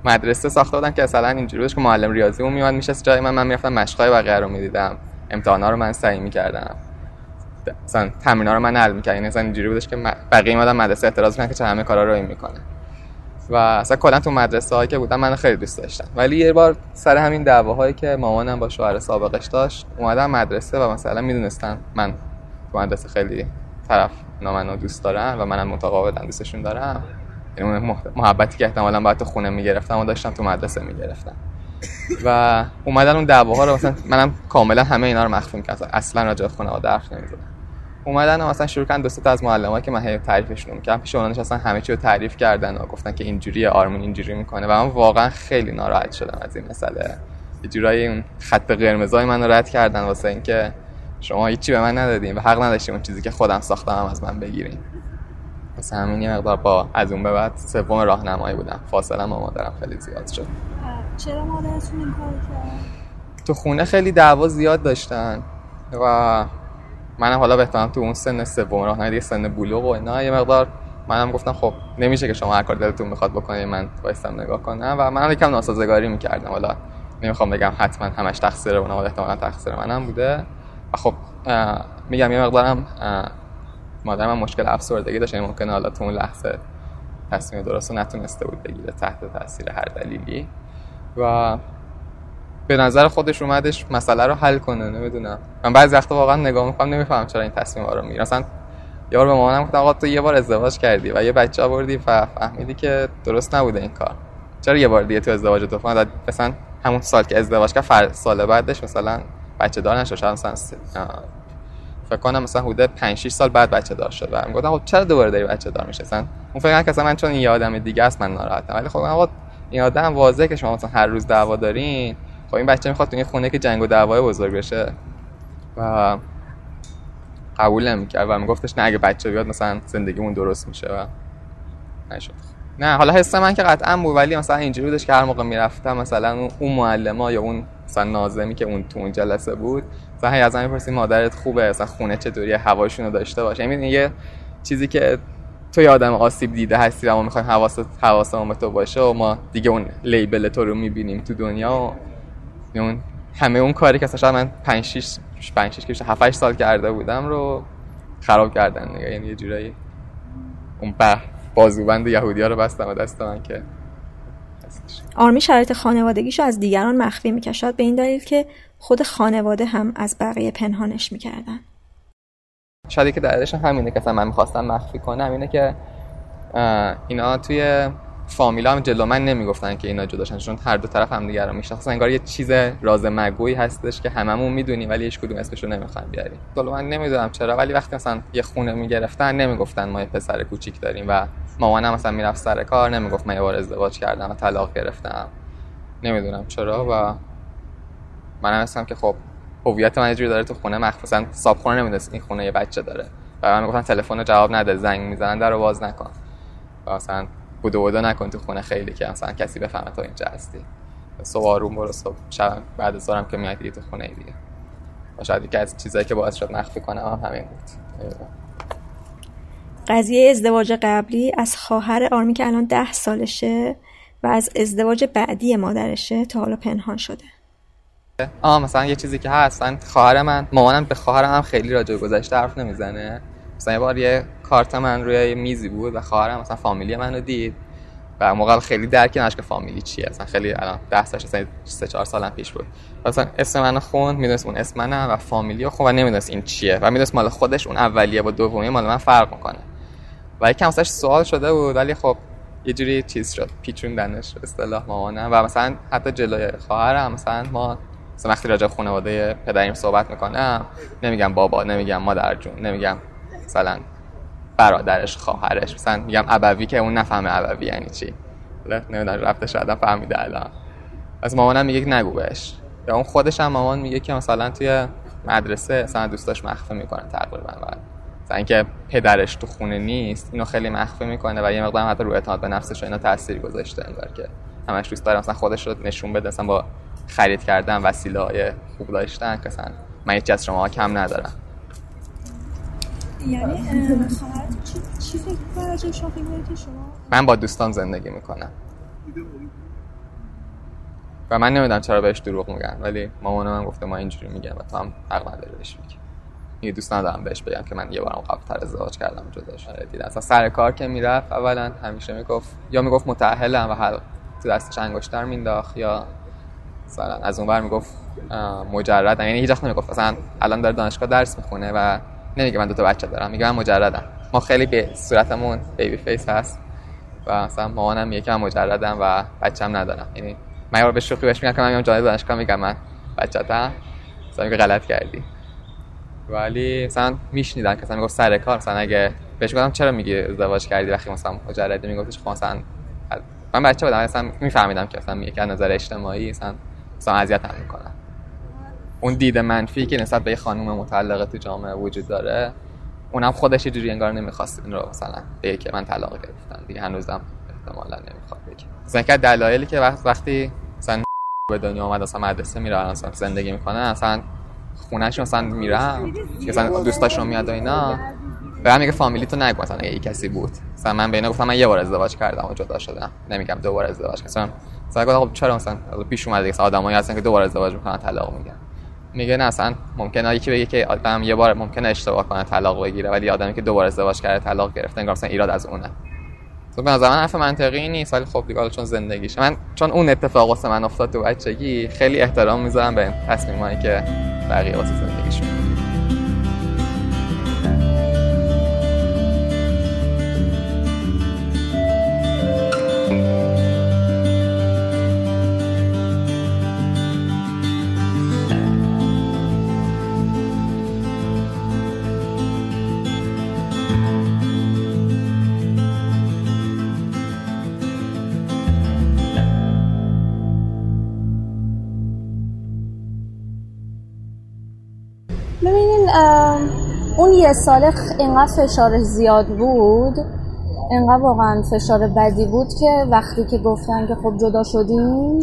مدرسه ساخته بودم که مثلا اینجوری که معلم ریاضی اون میاد میشه جای من من می‌رفتم مشقای بقیه رو می‌دیدم. امتحانا رو من سعی می‌کردم. مثلا تمرینا رو من حل می‌کردم. یعنی مثلا اینجوری بودش که بقیه میادن مدرسه اعتراض می‌کنن که چه همه کارا رو این می‌کنه. و اصلا کلا تو مدرسه هایی که بودم من خیلی دوست داشتم. ولی یه بار سر همین دعواهایی که مامانم با شوهر سابقش داشت اومدم مدرسه و مثلا می‌دونستن من تو مدرسه خیلی طرف نامنو دوست دارم و منم متقابلا دوستشون دارم. یعنی محبتی که احتمالا باید تو خونه می‌گرفتم و داشتم تو مدرسه می‌گرفتم. و اومدن اون دعواها رو مثلا منم کاملا همه اینا رو مخفی می‌کردم. اصلا راجع به خانواده حرف نمی‌زدم. اومدن مثلا شروع کردن دو تا از معلمایی که من هی تعریفشون می‌کردم پیش اونها نشستن همه چی رو تعریف کردن و گفتن که اینجوری آرمون اینجوری می‌کنه و من واقعا خیلی ناراحت شدم از این مسئله. یه جورایی اون خط قرمزای منو رد کردن واسه اینکه شما هیچی به من ندادین و حق نداشتین اون چیزی که خودم ساختم هم از من بگیرین. واسه همین یه مقدار با از اون به بعد سوم راهنمایی بودم. فاصله با مادرم خیلی زیاد شد. چرا مادرتون این کار کرد؟ تو خونه خیلی دعوا زیاد داشتن و منم حالا بهترم تو اون سن سوم راهنمایی دیگه سن بلوغ و اینا. یه مقدار منم گفتم خب نمیشه که شما هر کار دلتون می‌خواد بکنید من وایسم نگاه کنم. و منم یکم ناسازگاری می‌کردم. حالا نمی‌خوام بگم حتما همش تقصیر اونم ولی احتمالاً تقصیر منم بوده. و خب میگم یه مقدارم مادرم هم مشکل افسردگی داشت. یعنی ممکنه حالا تو اون لحظه تصمیم درست نتونسته بود بگیره تحت تاثیر هر دلیلی. و به نظر خودش اومدش مسئله رو حل کنه نمی‌دونم. من بعضی وقتا واقعا نگاه می‌کنم نمی‌فهمم چرا این تصمیم رو می‌گیره. مثلا یه بار به مامانم گفتم آقا تو یه بار ازدواج کردی و یه بچه آوردی و فهمیدی که درست نبوده این کار. چرا یه بار دیگه تو ازدواج تو فهمید مثلا همون سال که ازدواج کرد سال بعدش مثلا بچه دار نشد. مثلا فکر کنم مثلا حدود 5 6 سال بعد بچه دار شد. و گفتم خب چرا دوباره داری بچه دار میشه مثلا اون فکر کنم من چون این آدم دیگه است من ناراحتم. ولی خب آقا این آدم واضحه که شما مثلا هر روز دعوا دارین. خب این بچه می‌خواد تو این خونه که جنگ و دعوای بزرگ بشه. و قبول نمی‌کرد و میگفتش نه اگه بچه بیاد مثلا زندگیمون درست میشه و نشد. نه حالا حس من که قطعا بود ولی مثلا اینجوری بودش که هر موقع می‌رفتم مثلا اون معلم یا اون مثلا ناظمی که اون تو اون جلسه بود مثلا هی من مادرت خوبه مثلا خونه چطوری هواشونو داشته باشه یعنی یه چیزی که تو یادم آسیب دیده هستی و ما می‌خوایم حواست حواسمون به تو باشه و ما دیگه اون لیبل تو رو می‌بینیم تو دنیا و اون همه اون کاری که اصلا من 5 6 5 6 7 8 سال کرده بودم رو خراب کردن. دیگه یعنی یه جورایی اون بر بازوبند یهودیا رو بستم و دست من که آرمی شرایط خانوادگیشو از دیگران مخفی می‌کشد به این دلیل که خود خانواده هم از بقیه پنهانش می‌کردن. شاید که دلیلش همینه که من می‌خواستم مخفی کنم اینه که اینا توی فامیلا هم جلو من نمی‌گفتن که اینا جداشن چون هر دو طرف هم دیگه رو می‌شناسن انگار یه چیز راز مگویی هستش که هممون می‌دونیم ولی هیچ کدوم اسمشو نمی‌خوایم بیاریم. جلو من نمی‌دونم چرا ولی وقتی مثلا یه خونه می‌گرفتن نمی‌گفتن ما یه پسر کوچیک داریم و مامانم مثلا می‌رفت سر کار نمی‌گفت من یه بار ازدواج کردم و طلاق گرفتم. نمی‌دونم چرا و من هستم که خب هویت من جوری داره تو خونه مخصوصا صاحب خونه نمی‌دونست این خونه یه بچه داره. و من می‌گفتن تلفن رو جواب نده زنگ می‌زنن در رو باز نکن. مثلا بودو نکن تو خونه خیلی که مثلا کسی بفهمه تو اینجا هستی. صبح آروم برو صبح شب بعد از که میاد تو خونه دیگه. و شاید یکی از چیزایی که باعث شد مخفی کنم هم همین بود. قضیه ازدواج قبلی از خواهر آرمی که الان ده سالشه و از ازدواج بعدی مادرشه تا حالا پنهان شده. آه مثلا یه چیزی که هست خواهر من مامانم به خواهرم هم خیلی راجع گذشته حرف نمی‌زنه. مثلا یه بار یه کارت من روی میزی بود و خواهرم مثلا فامیلی منو دید و موقع خیلی درک نداشت که فامیلی چیه. مثلا خیلی الان 10 سالش مثلا 3 4 سالم پیش بود. مثلا اسم منو خوند می‌دونست اون اسم منم و فامیلی خب و نمی‌دونست این چیه و می‌دونست مال خودش اون اولیه با دومی مال من فرق می‌کنه. و یکم ازش سوال شده بود ولی خب یه جوری چیز شد پیچوندنش اصطلاح مامانم و مثلا حتی جلوی خواهرم مثلا ما مثلا وقتی راجع خانواده پدریم صحبت می‌کنم نمیگم بابا نمیگم مادر جون نمیگم مثلا برادرش خواهرش. مثلا میگم ابوی که اون نفهمه ابوی یعنی چی. نمی‌دونم رفته شاید فهمیده الان. از مامانم میگه نگو بهش. یا اون خودش هم مامان میگه که مثلا توی مدرسه مثلا دوستاش مخفی می‌کنه تقریبا. بعد مثلا اینکه پدرش تو خونه نیست اینو خیلی مخفی می‌کنه و یه مقدار حتی رو اعتماد به نفسش اینا تاثیر گذاشته انگار که همش دوست داره. مثلا خودش رو نشون بده مثلا با خرید کردن وسیله های خوب داشتن که مثلا من هیچ از شما کم ندارم. یعنی چی فکر شما من با دوستان زندگی می‌کنم. و من نمی‌دونم چرا بهش دروغ میگن ولی مامان من گفته ما اینجوری میگن و تو هم حق نداری بهش بگی یه دوست ندارم بهش بگم که من یه بارم قبل تر ازدواج کردم جدا شده دیدم. اصلا سر کار که می‌رفت اولا همیشه می‌گفت یا می‌گفت متأهلم و حل تو دستش انگشتر مینداخت یا مثلا از اون ور می‌گفت مجرد یعنی هیچ وقت نمی‌گفت. مثلا الان داره دانشگاه درس می‌خونه و نمیگه من دو تا بچه دارم میگه من مجردم. ما خیلی به صورتمون بیبی فیس هست و مثلا مامانم یکم مجردم و بچه‌م ندارم. یعنی من به شوخی بهش میگم که من میام جای دانشگاه میگم من بچه‌تم. مثلا میگه غلط کردی. ولی مثلا میشنیدن که مثلا می‌گفت سر کار مثلا اگه بهش گفتم چرا میگی ازدواج کردی وقتی مثلا مجردی؟ میگفتش خب مثلا من بچه بودم مثلا میفهمیدم که مثلا یک نظر اجتماعی مثلا مثلا اذیت هم می‌کنن اون دید منفی که نسبت به یه خانم مطلقه تو جامعه وجود داره اونم خودش یه جوری انگار نمی‌خواست این رو مثلا به که من طلاق گرفتم دیگه هنوزم احتمالا نمی‌خواد بگه مثلا که دلایلی که وقت وقتی مثلا به دنیا اومد اصلا مدرسه میره مثلا زندگی می‌کنه اصلا خونهش مثلا میرم مثلا دوستاشون میاد و اینا به میگه فامیلی تو نگو مثلا یه کسی بود. مثلا من به اینا گفتم من یه بار ازدواج کردم و جدا شدم. نمیگم دو بار ازدواج کردم. مثلا گفتم خب چرا مثلا پیش اومده؟ که آدمایی هستن که دو بار ازدواج می‌کنن طلاق میگن. میگه نه اصلا ممکنه یکی بگه که آدم یه بار ممکنه اشتباه کنه طلاق بگیره ولی آدمی که دو بار ازدواج کرده طلاق گرفته انگار مثلا ایراد از اونه. تو به نظر من حرف منطقی نیست ولی خب دیگه چون زندگیش من چون اون اتفاق واسه من افتاد تو بچگی خیلی احترام می‌ذارم به تصمیمایی که بقیه واسه زندگیشون. یه سال اینقدر فشار زیاد بود اینقدر واقعا فشار بدی بود که وقتی که گفتن که خب جدا شدیم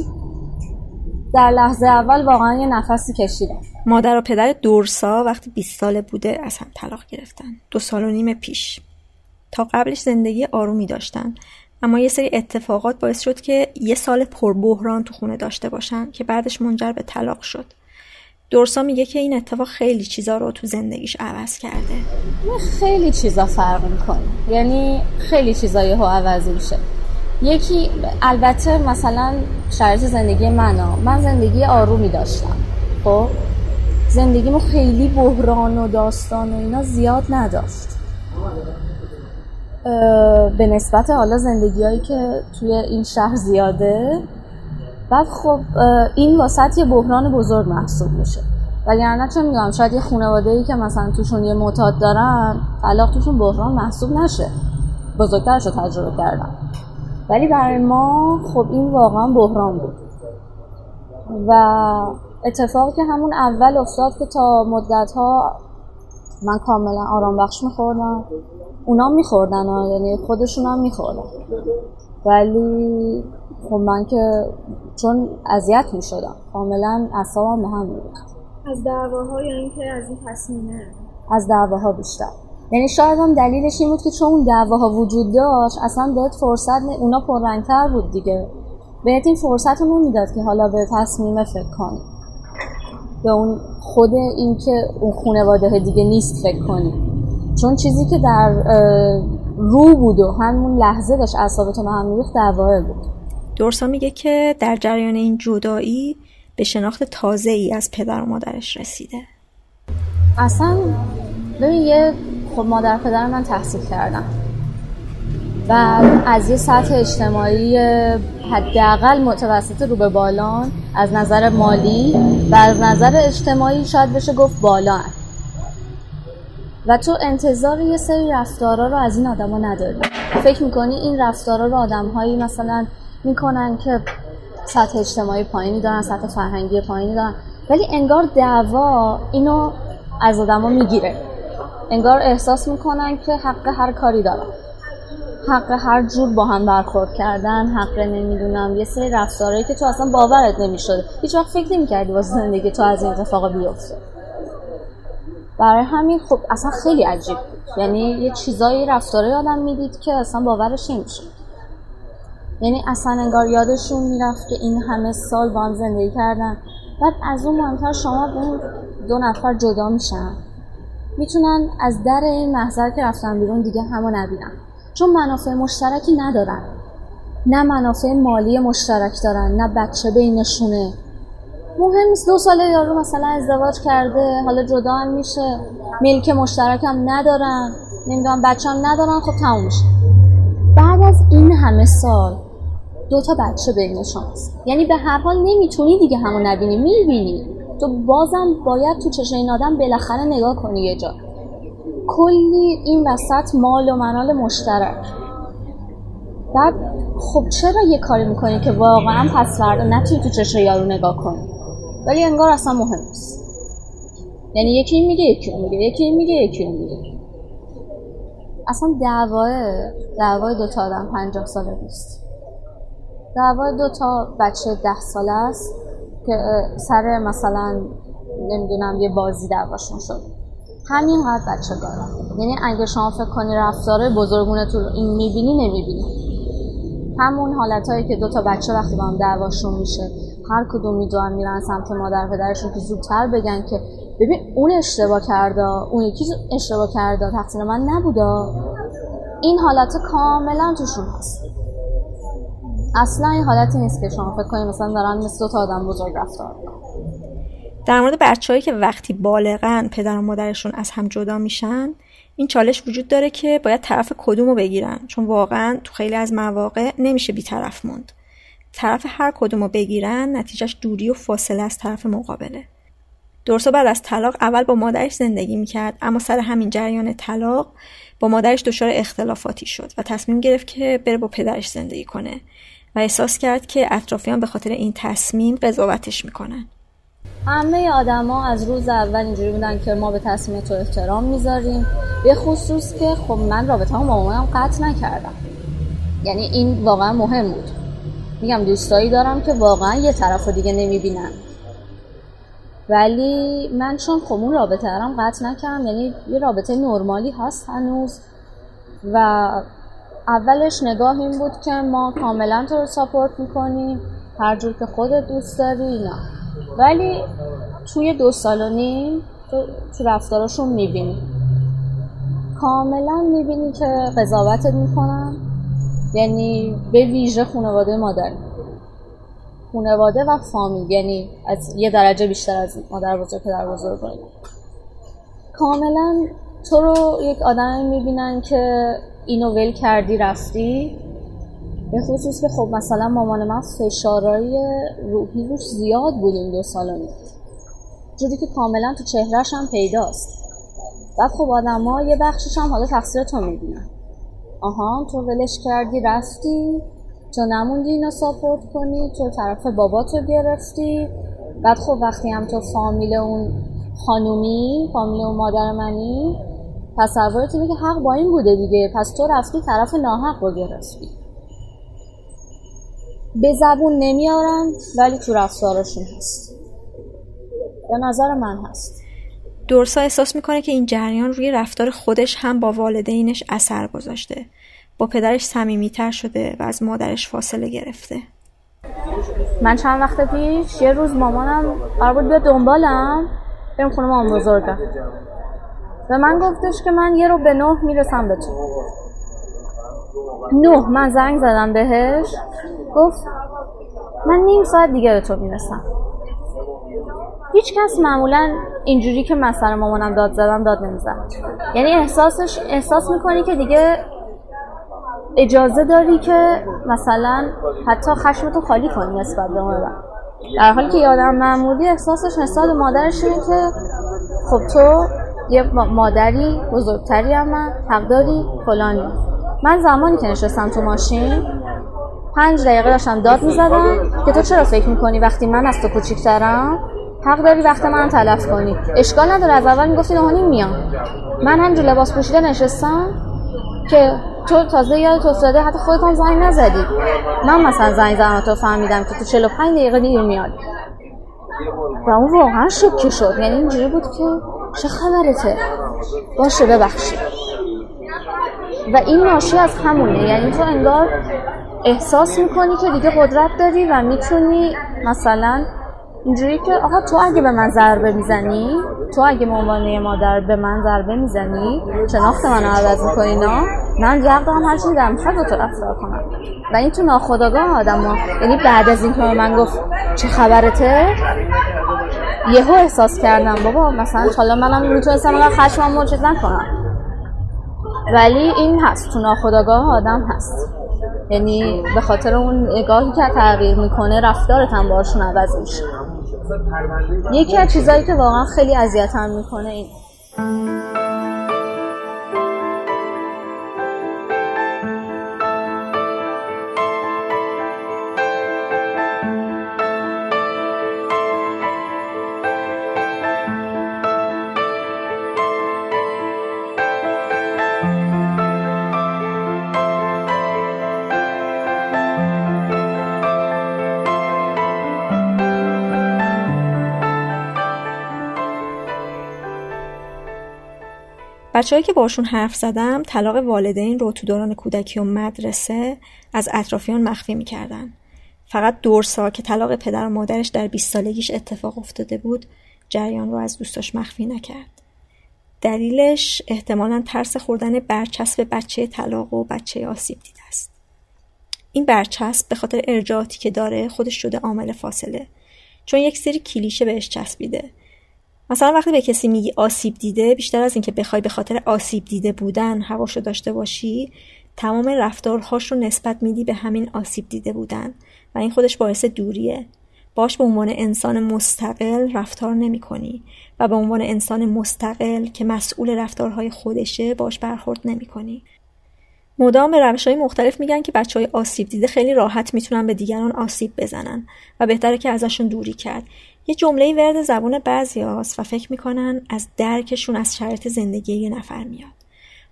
در لحظه اول واقعا یه نفسی کشیدم مادر و پدر دورسا وقتی 20 ساله بوده از هم طلاق گرفتن. دو سال و نیم پیش. تا قبلش زندگی آرومی داشتن. اما یه سری اتفاقات باعث شد که یه سال پربحران تو خونه داشته باشن که بعدش منجر به طلاق شد. دورسا میگه که این اتفاق خیلی چیزا رو تو زندگیش عوض کرده. خیلی چیزا فرق می‌کنه. یعنی خیلی چیزا یهو عوض میشه. یکی البته مثلا شرایط زندگی من من زندگی آرومی داشتم. خب؟ زندگیمو خیلی بحران و داستان و اینا زیاد نداشت. به نسبت حالا زندگی هایی که توی این شهر زیاده بعد خب این واسط یه بحران بزرگ محسوب میشه. وگرنه چون میگم شاید یه خانواده ای که مثلا توشون یه معتاد دارن طلاق توشون بحران محسوب نشه. بزرگترش رو تجربه کردم. ولی برای ما خب این واقعا بحران بود. و اتفاقی که همون اول افتاد که تا مدت ها من کاملا آرام بخش میخوردم. اونا میخوردن یعنی خودشون هم میخوردن. ولی خب من که چون اذیت می‌شدم. کاملا اصابم به هم میریخت. از دعواها یا اینکه از این تصمیمه؟ از دعواها بیشتر. یعنی شاید هم دلیلش این بود که چون اون دعواها وجود داشت اصلا بهت فرصت نه... اونا پررنگتر بود دیگه. بهت این فرصت رو نمی‌داد که حالا به تصمیم فکر کنی. به اون خود این که اون خانواده دیگه نیست فکر کنی. چون چیزی که در رو بود و همون لحظه داشت اعصابتو به هم میریخت دعواه بود. دورسا میگه که در جریان این جدایی به شناخت تازه ای از پدر و مادرش رسیده. اصلا ببین یه خب مادر پدر من تحصیل کردم. و از یه سطح اجتماعی حداقل متوسط رو به بالان از نظر مالی و از نظر اجتماعی شاید بشه گفت بالا و تو انتظار یه سری رفتارا رو از این آدما نداری. فکر می‌کنی این رفتارا رو آدمهایی مثلا می‌کنن که سطح اجتماعی پایینی دارن سطح فرهنگی پایینی دارن. ولی انگار دعوا اینو از آدما می‌گیره. انگار احساس می‌کنن که حق هر کاری دارن. حق هر جور با هم برخورد کردن حق نمی‌دونم یه سری رفتارهایی که تو اصلا باورت نمی‌شد هیچ وقت فکر نمی‌کردی واسه زندگی تو از این اتفاق بیفته. برای همین خب اصلا خیلی عجیب یعنی یه چیزایی رفتارهای آدم می‌دید که اصلا باورش نمیشه یعنی اصلا انگار یادشون می‌رفت که این همه سال با هم زندگی کردن. بعد از اون مهمتر شما اون دو نفر جدا میشن. می‌تونن از در این محضر که رفتن بیرون دیگه همو نبینن. چون منافع مشترکی ندارن. نه منافع مالی مشترک دارن نه بچه بینشونه. مهم نیست. دو ساله یارو مثلا ازدواج کرده حالا جدا هم میشه. ملک مشترک هم ندارن. نمی‌دونم بچه هم ندارن خب تموم میشه. بعد از این همه سال دو تا بچه بین شماست. یعنی به هر حال نمی‌تونی دیگه همو نبینی. می‌بینی. تو بازم باید تو چشم این آدم بالاخره نگاه کنی یه جا. کلی این وسط مال و منال مشترک. بعد خب چرا یه کاری می‌کنی که واقعا پس فردا نتونی تو چشم یارو نگاه کنی؟ ولی انگار اصلا مهم نیست. یعنی یکی میگه یکی میگه یکی میگه یکی میگه. اصلا دعوای دعوای دو تا آدم پنجاه ساله نیست. دعوای دو تا بچه ده ساله است که سر مثلا نمی‌دونم یه بازی دعواشون شد. همینقدر بچه گارم یعنی اگه شما فکر کنی رفتاره بزرگونه تو این می‌بینی نمی‌بینی. همون حالت هایی که دو تا بچه وقتی با هم دعواشون میشه هر کدوم می‌دونن میرن سمت مادر پدرشون که زودتر بگن که ببین اون اشتباه کرده اون یکی اشتباه کرده تقصیر من نبودا این حالت کاملا توشون هست. اصلا این حالتی نیست که شما فکر کنید مثلا دارن مثل دو تا آدم بزرگ رفتار در مورد بچههایی که وقتی بالغن پدر و مادرشون از هم جدا میشن این چالش وجود داره که باید طرف کدوم رو بگیرن. چون واقعا تو خیلی از مواقع نمیشه بیطرف موند. طرف هر کدوم رو بگیرن نتیجهش دوری و فاصله از طرف مقابله. درسا بعد از طلاق اول با مادرش زندگی می‌کرد اما سر همین جریان طلاق با مادرش دچار اختلافاتی شد و تصمیم گرفت که بره با پدرش زندگی کنه. و احساس کرد که اطرافیان به خاطر این تصمیم قضاوتش می‌کنن. همه آدما از روز اول اینجوری بودن که ما به تصمیم تو احترام می‌ذاریم به خصوص که خب من رابطه هم با مامانم قطع نکردم. یعنی این واقعا مهم بود. میگم دوستایی دارم که واقعا یه طرف رو دیگه نمی‌بینن. ولی من چون خب اون رابطه هم قطع نکردم یعنی یه رابطه نرمالی هست هنوز و اولش نگاه این بود که ما کاملا تو رو ساپورت می‌کنیم هر جور که خودت دوست داری اینا. ولی توی دو سال و نیم تو, تو رفتاراشون می‌بینی. کاملا می‌بینی که قضاوتت می‌کنن. یعنی به ویژه خانواده مادر. خانواده و فامیل. یعنی از یه درجه بیشتر از مادر بزرگ پدر بزرگ کاملا تو رو یک آدم می‌بینن که اینو ول کردی رفتی؟ به خصوص که خب مثلا مامان من فشارهای روحی روش زیاد بود این دو سال جوری که کاملا تو چهرهش هم پیداست. بعد خب آدم یه بخشش هم حالا تقصیر تو می‌بینن. آها تو ولش کردی رفتی تو نموندی اینو ساپورت کنی تو طرف باباتو گرفتی. بعد خب وقتی هم تو فامیل اون خانومی فامیل اون مادر منی تصورت اینه که حق با این بوده دیگه. پس تو رفتی طرف ناحق رو گرفتی. به زبون نمیارن ولی تو رفتارشون هست. به نظر من هست. دورسا احساس می‌کنه که این جریان روی رفتار خودش هم با والدینش اثر گذاشته. با پدرش صمیمیتر شده و از مادرش فاصله گرفته. من چند وقت پیش یه روز مامانم قرار بود بیاد دنبالم. بریم خونه مامان بزرگم. به من گفتش که من یه رو به نه می‌رسم به تو. نه من زنگ زدم بهش. گفت من نیم ساعت دیگه به تو می‌رسم. هیچ کس معمولا اینجوری که مثلا مامانم داد زدم داد نمی‌زد. یعنی احساسش احساس می‌کنی که دیگه اجازه داری که مثلا حتی خشمتو خالی کنی نسبت به اون در حالی که یادم معمولی احساسش نسبت مادرش اینه که خب تو یه مادری بزرگتری هم من حق داری فلانی. من زمانی که نشستم تو ماشین پنج دقیقه داشتم داد می‌زدم که تو چرا فکر می‌کنی وقتی من از تو کوچیکترم حق داری وقت من تلف کنی؟ اشکال نداره از اول می‌گفتی نهانی میام. من همجور لباس پوشیده نشستم که تو تازه یاد افتاده حتی خودت هم زنگ نزدی. من مثلا زنگ زدم تو فهمیدم که تو 45 دقیقه دیر میاد و اون واقعا شکه شد. یعنی اینجوری بود که چه خبرته؟ باشه ببخشید. و این ناشی از همونه. یعنی تو انگار احساس می‌کنی که دیگه قدرت داری و می‌تونی مثلا اینجوری که آقا تو اگه به من ضربه می‌زنی تو اگه به عنوان مادر به من ضربه می‌زنی شناخت من عوض می‌کنی نه؟ من جق دارم هر چیزی دارم می‌خواد تو رفتار کنم. و این تو ناخداگاه آدم ها یعنی بعد از این که من گفت چه خبرته؟ یهو احساس کردم بابا مثلا حالا منم می‌تونستم اگر خشمم چیز نکنم. ولی این هست تو ناخداگاه آدم هست. یعنی به خاطر اون نگاهی که تغییر می‌کنه رفتارت هم باشون عوض میشه. یکی از چیزایی که واقعا خیلی اذیتم می‌کنه این. بچههایی که باشون حرف زدم طلاق والدین رو تو دوران کودکی و مدرسه از اطرافیان مخفی می‌کردن. فقط دورسا که طلاق پدر و مادرش در 20 سالگیش اتفاق افتاده بود جریان رو از دوستاش مخفی نکرد. دلیلش احتمالا ترس خوردن برچسب بچه طلاق و بچه آسیب دیده است. این برچسب به خاطر ارجاعاتی که داره خودش شده عامل فاصله چون یک سری کلیشه بهش چسبیده مثلا وقتی به کسی میگی آسیب دیده بیشتر از اینکه بخوای به خاطر آسیب دیده بودن حواشو داشته باشی تمام رفتارهاش رو نسبت میدی به همین آسیب دیده بودن. و این خودش باعث دوریه. باش به عنوان انسان مستقل رفتار نمی کنی و به عنوان انسان مستقل که مسئول رفتارهای خودشه باش برخورد نمی کنی. مدام به روش های مختلف میگن که بچه های آسیب دیده خیلی راحت می‌تونن به دیگران آسیب بزنن و بهتره که ازشون دوری کرد. یه جمله ورد زبون بعضی هاست و فکر می‌کنن از درکشون از شرط زندگی یه نفر میاد.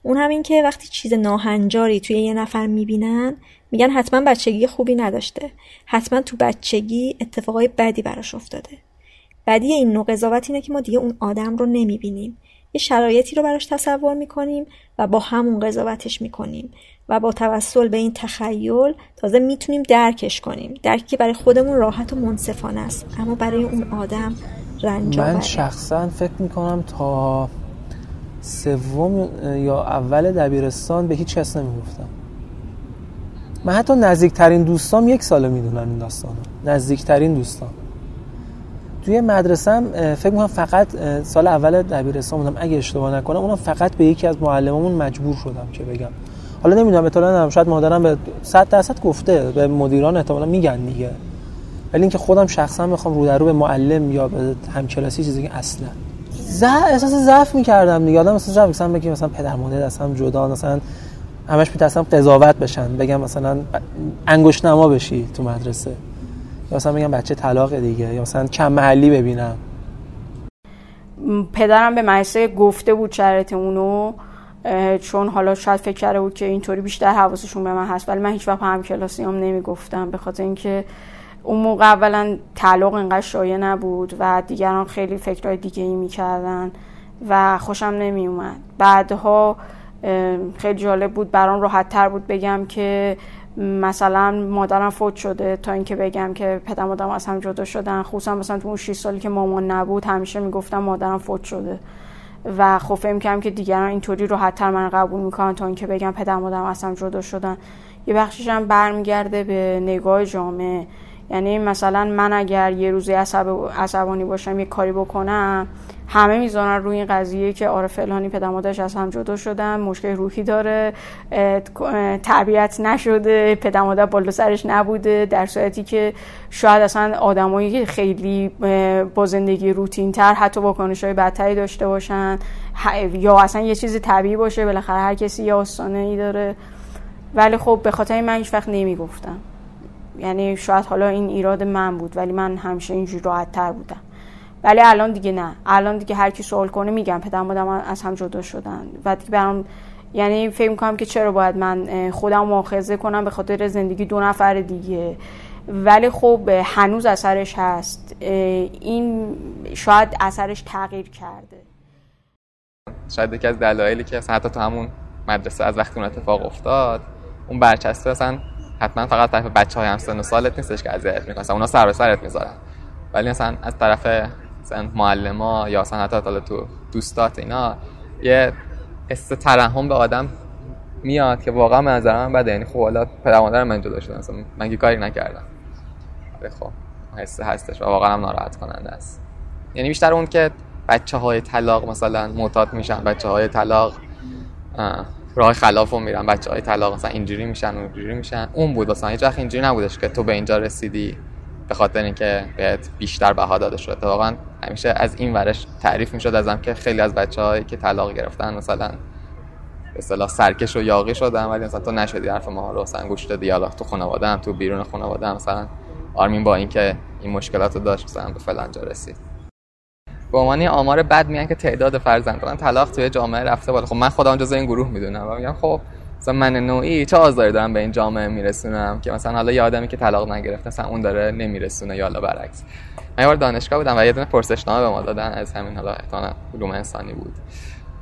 اون همین که وقتی چیز ناهنجاری توی یه نفر می‌بینن میگن حتما بچگی خوبی نداشته. حتما تو بچگی اتفاقای بدی براش افتاده. بدی این نوع قضاوت اینه که ما دیگه اون آدم رو نمی‌بینیم. یه شرایطی رو براش تصور می‌کنیم و با همون قضاوتش می‌کنیم و با توسل به این تخیل تازه می‌تونیم درکش کنیم. درکی که برای خودمون راحت و منصفانه است اما برای اون آدم رنج من شخصا فکر می‌کنم تا سوم یا اول دبیرستان به هیچ کس نمی‌گفتم. من حتی نزدیکترین دوستام یک ساله می‌دونن این داستانو. نزدیکترین دوستان توی مدرسه فکر می‌کنم فقط سال اول دبیرستان بودم. اگه اشتباه نکنم اونم فقط به یکی از معلمامون مجبور شدم که بگم. حالا نمی‌دونم اطلاع ندارم شاید مادرم به 100 درصد گفته به مدیران احتمالا میگن دیگه. ولی اینکه خودم شخصا می‌خوام رو در رو به معلم یا به همکلاسی چیزی که اصلا. ز احساس ضعف می‌کردم دیگه. آدم مثلا ضعف مثلا بگم مثلا پدر مادر اصلا جدا مثلا همش میترسم قضاوت بشن. بگم مثلا انگشت نما بشی تو مدرسه. یا مثلا بگم بچه طلاق دیگه یا مثلا کم محلی ببینم. پدرم به مدرسه گفته بود شرط اونو چون حالا شاید فکر کرده بود که اینطوری بیشتر حواسشون به من هست ولی من هیچ وقت هم کلاسی هم نمی‌گفتم به خاطر اینکه اون موقع اولا تعلق انقدر شایع نبود و دیگران خیلی فکرهای دیگه ای می‌کردن و خوشم نمی اومد بعدها خیلی جالب بود برام راحت تر بود بگم که مثلا مادرم فوت شده تا اینکه بگم که پدر مادرم از هم جدا شدن. خصوصا مثلا تو اون 6 سالی که مامان نبود همیشه می‌گفتم مادرم فوت شده. و خب فهم کردم که دیگران اینطوری راحت تر من قبول می‌کنن تا اینکه بگم پدر مادرم از هم جدا شدن. یه بخشش هم برمیگرده به نگاه جامعه. یعنی مثلا من اگر یه روزی عصب عصبانی باشم یه کاری بکنم همه می‌ذارن روی این قضیه که آره فلانی پدر مادرش از هم جدا شدن مشکل روحی داره تربیت نشده پدر مادر بالا سرش نبوده در صورتی که شاید اصلا آدمایی که خیلی با زندگی روتین تر حتی واکنش های بدتری داشته باشن یا اصلا یه چیزی طبیعی باشه بالاخره هر کسی یه آستانه ای داره. ولی خب به خاطر من هیچ وقت نمی‌گفتم. یعنی شاید حالا این ایراد من بود ولی من همیشه اینجوری راحت تر بودم. ولی الان دیگه نه. الان دیگه هر کی سوال کنه میگم. پدر مادرم از هم جدا شدن. و دیگه برام یعنی فکر می‌کنم که چرا باید من خودم مؤاخذه کنم به خاطر زندگی دو نفر دیگه. ولی خب هنوز اثرش هست. این شاید اثرش تغییر کرده. شاید یکی از دلایلی که حتی تو همون مدرسه از وقتی اون اتفاق افتاد اون برچسبه اصلا حتما فقط طرف بچه های همسن و سالت نیستش که اذیت می‌کنن اونا سر به سرت می‌ذارن. ولی مثلا از طرف مثلا معلما یا مثلا حتی تو دوستات اینا یه حس ترحم به آدم میاد که واقعا به نظر من بده. یعنی خب حالا پدر مادر من جدا شدن مثلا من کاری نکردم. خب حس هستش و واقعا هم ناراحت کننده است. یعنی بیشتر اون که بچه های طلاق مثلا معتاد میشن بچه های طلاق راه خلاف رو میرن بچه های طلاق مثلا اینجوری میشن و اینجوری میشن. اون بود مثلا هیچ وقت اینجوری نبودش که تو به اینجا رسیدی. به خاطر اینکه بهت بیشتر بها داده شده. واقعا همیشه از این ورش تعریف می‌شد ازم که خیلی از بچه‌هایی که طلاق گرفتن مثلا به اصطلاح سرکش و یاقی شدن ولی مثلا تو نشدی حرف ما رو مثلا گوش دادی حالا تو خانواده هم تو بیرون خانواده هم مثلا آرمین با اینکه این مشکلات رو داشت مثلا به فلان جا رسید. به عنوان آمار بد میگن که تعداد فرزندان طلاق توی جامعه رفته بالا. خب من خودم جزء این گروه می‌دونم و میگم خب مثلا من نوعی چه آزاری دارم به این جامعه میرسونم که مثلا حالا یه آدمی که طلاق نگرفته مثلا اون داره نمیرسونه یا حالا برعکس. من یه دانشگاه بودم و یه دونه پرسشنامه به ما دادن از همین حالا احتمالاً علوم انسانی بود.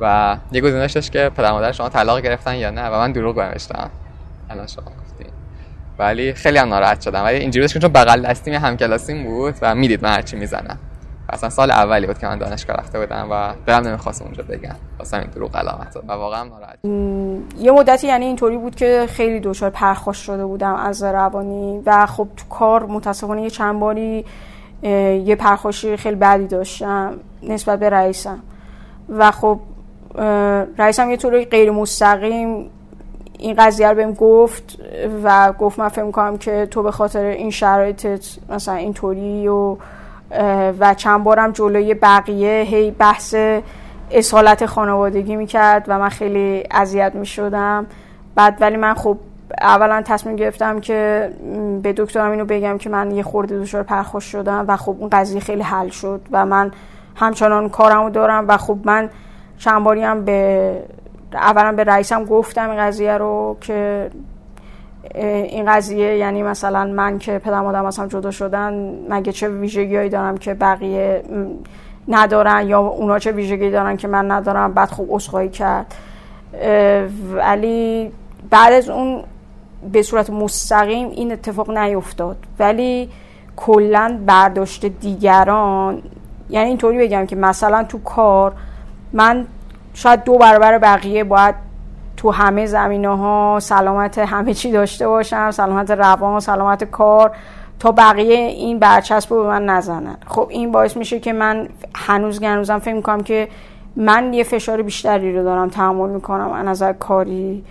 و یه گزینش داشت که پدر مادر شما طلاق گرفتن یا نه و من دروغ نوشتم. الان شما گفتین. ولی خیلی هم ناراحت شدم. ولی اینجوری چون بغل دستیم همکلاسیم بود و می‌دید من هرچی می‌زنم. اصلا سال اولی بود که من دانشگاه رفته بودم و دلم نمی‌خواست اونجا بگم. واسه این دروغ علامت و واقعا ناراحت یه مدتی یعنی اینطوری بود که خیلی دچار پرخاش شده بودم از روانی و خب تو کار متاسفانه یه چند باری یه پرخاشی خیلی بدی داشتم نسبت به رئیسم. و خب رئیسم یه طوری غیر مستقیم این قضیه رو بهم گفت و گفت من فکر کنم که تو به خاطر این شرایطت مثلا اینطوری و و چند بارم جلوی بقیه هی بحث اصالت خانوادگی می‌کرد و من خیلی اذیت می‌شدم. بعد ولی من خب اولا تصمیم گرفتم که به دکترم اینو بگم که من یه خورده دچار پرخوش شدم و خب اون قضیه خیلی حل شد و من همچنان کارمو دارم و خب من چند باری هم به اولا به رئیسم گفتم این قضیه رو که این قضیه یعنی مثلا من که پدر مادرم هم جدا شدن مگه چه ویژگیهایی دارم که بقیه ندارن یا اونا چه ویژگی دارن که من ندارم؟ بعد خوب اسخایی کرد. ولی بعد از اون به صورت مستقیم این اتفاق نیفتاد. ولی کلا برداشت دیگران یعنی اینطوری بگم که مثلا تو کار من شاید دو برابر بقیه باید تو همه زمینه ها سلامت همه چی داشته باشم سلامت روان سلامت کار تا بقیه این برچسب رو به من نزنن. خب این باعث میشه که من هنوز گنوزم فکر می‌کنم که من یه فشار بیشتری رو دارم تحمل می‌کنم از نظر کاری.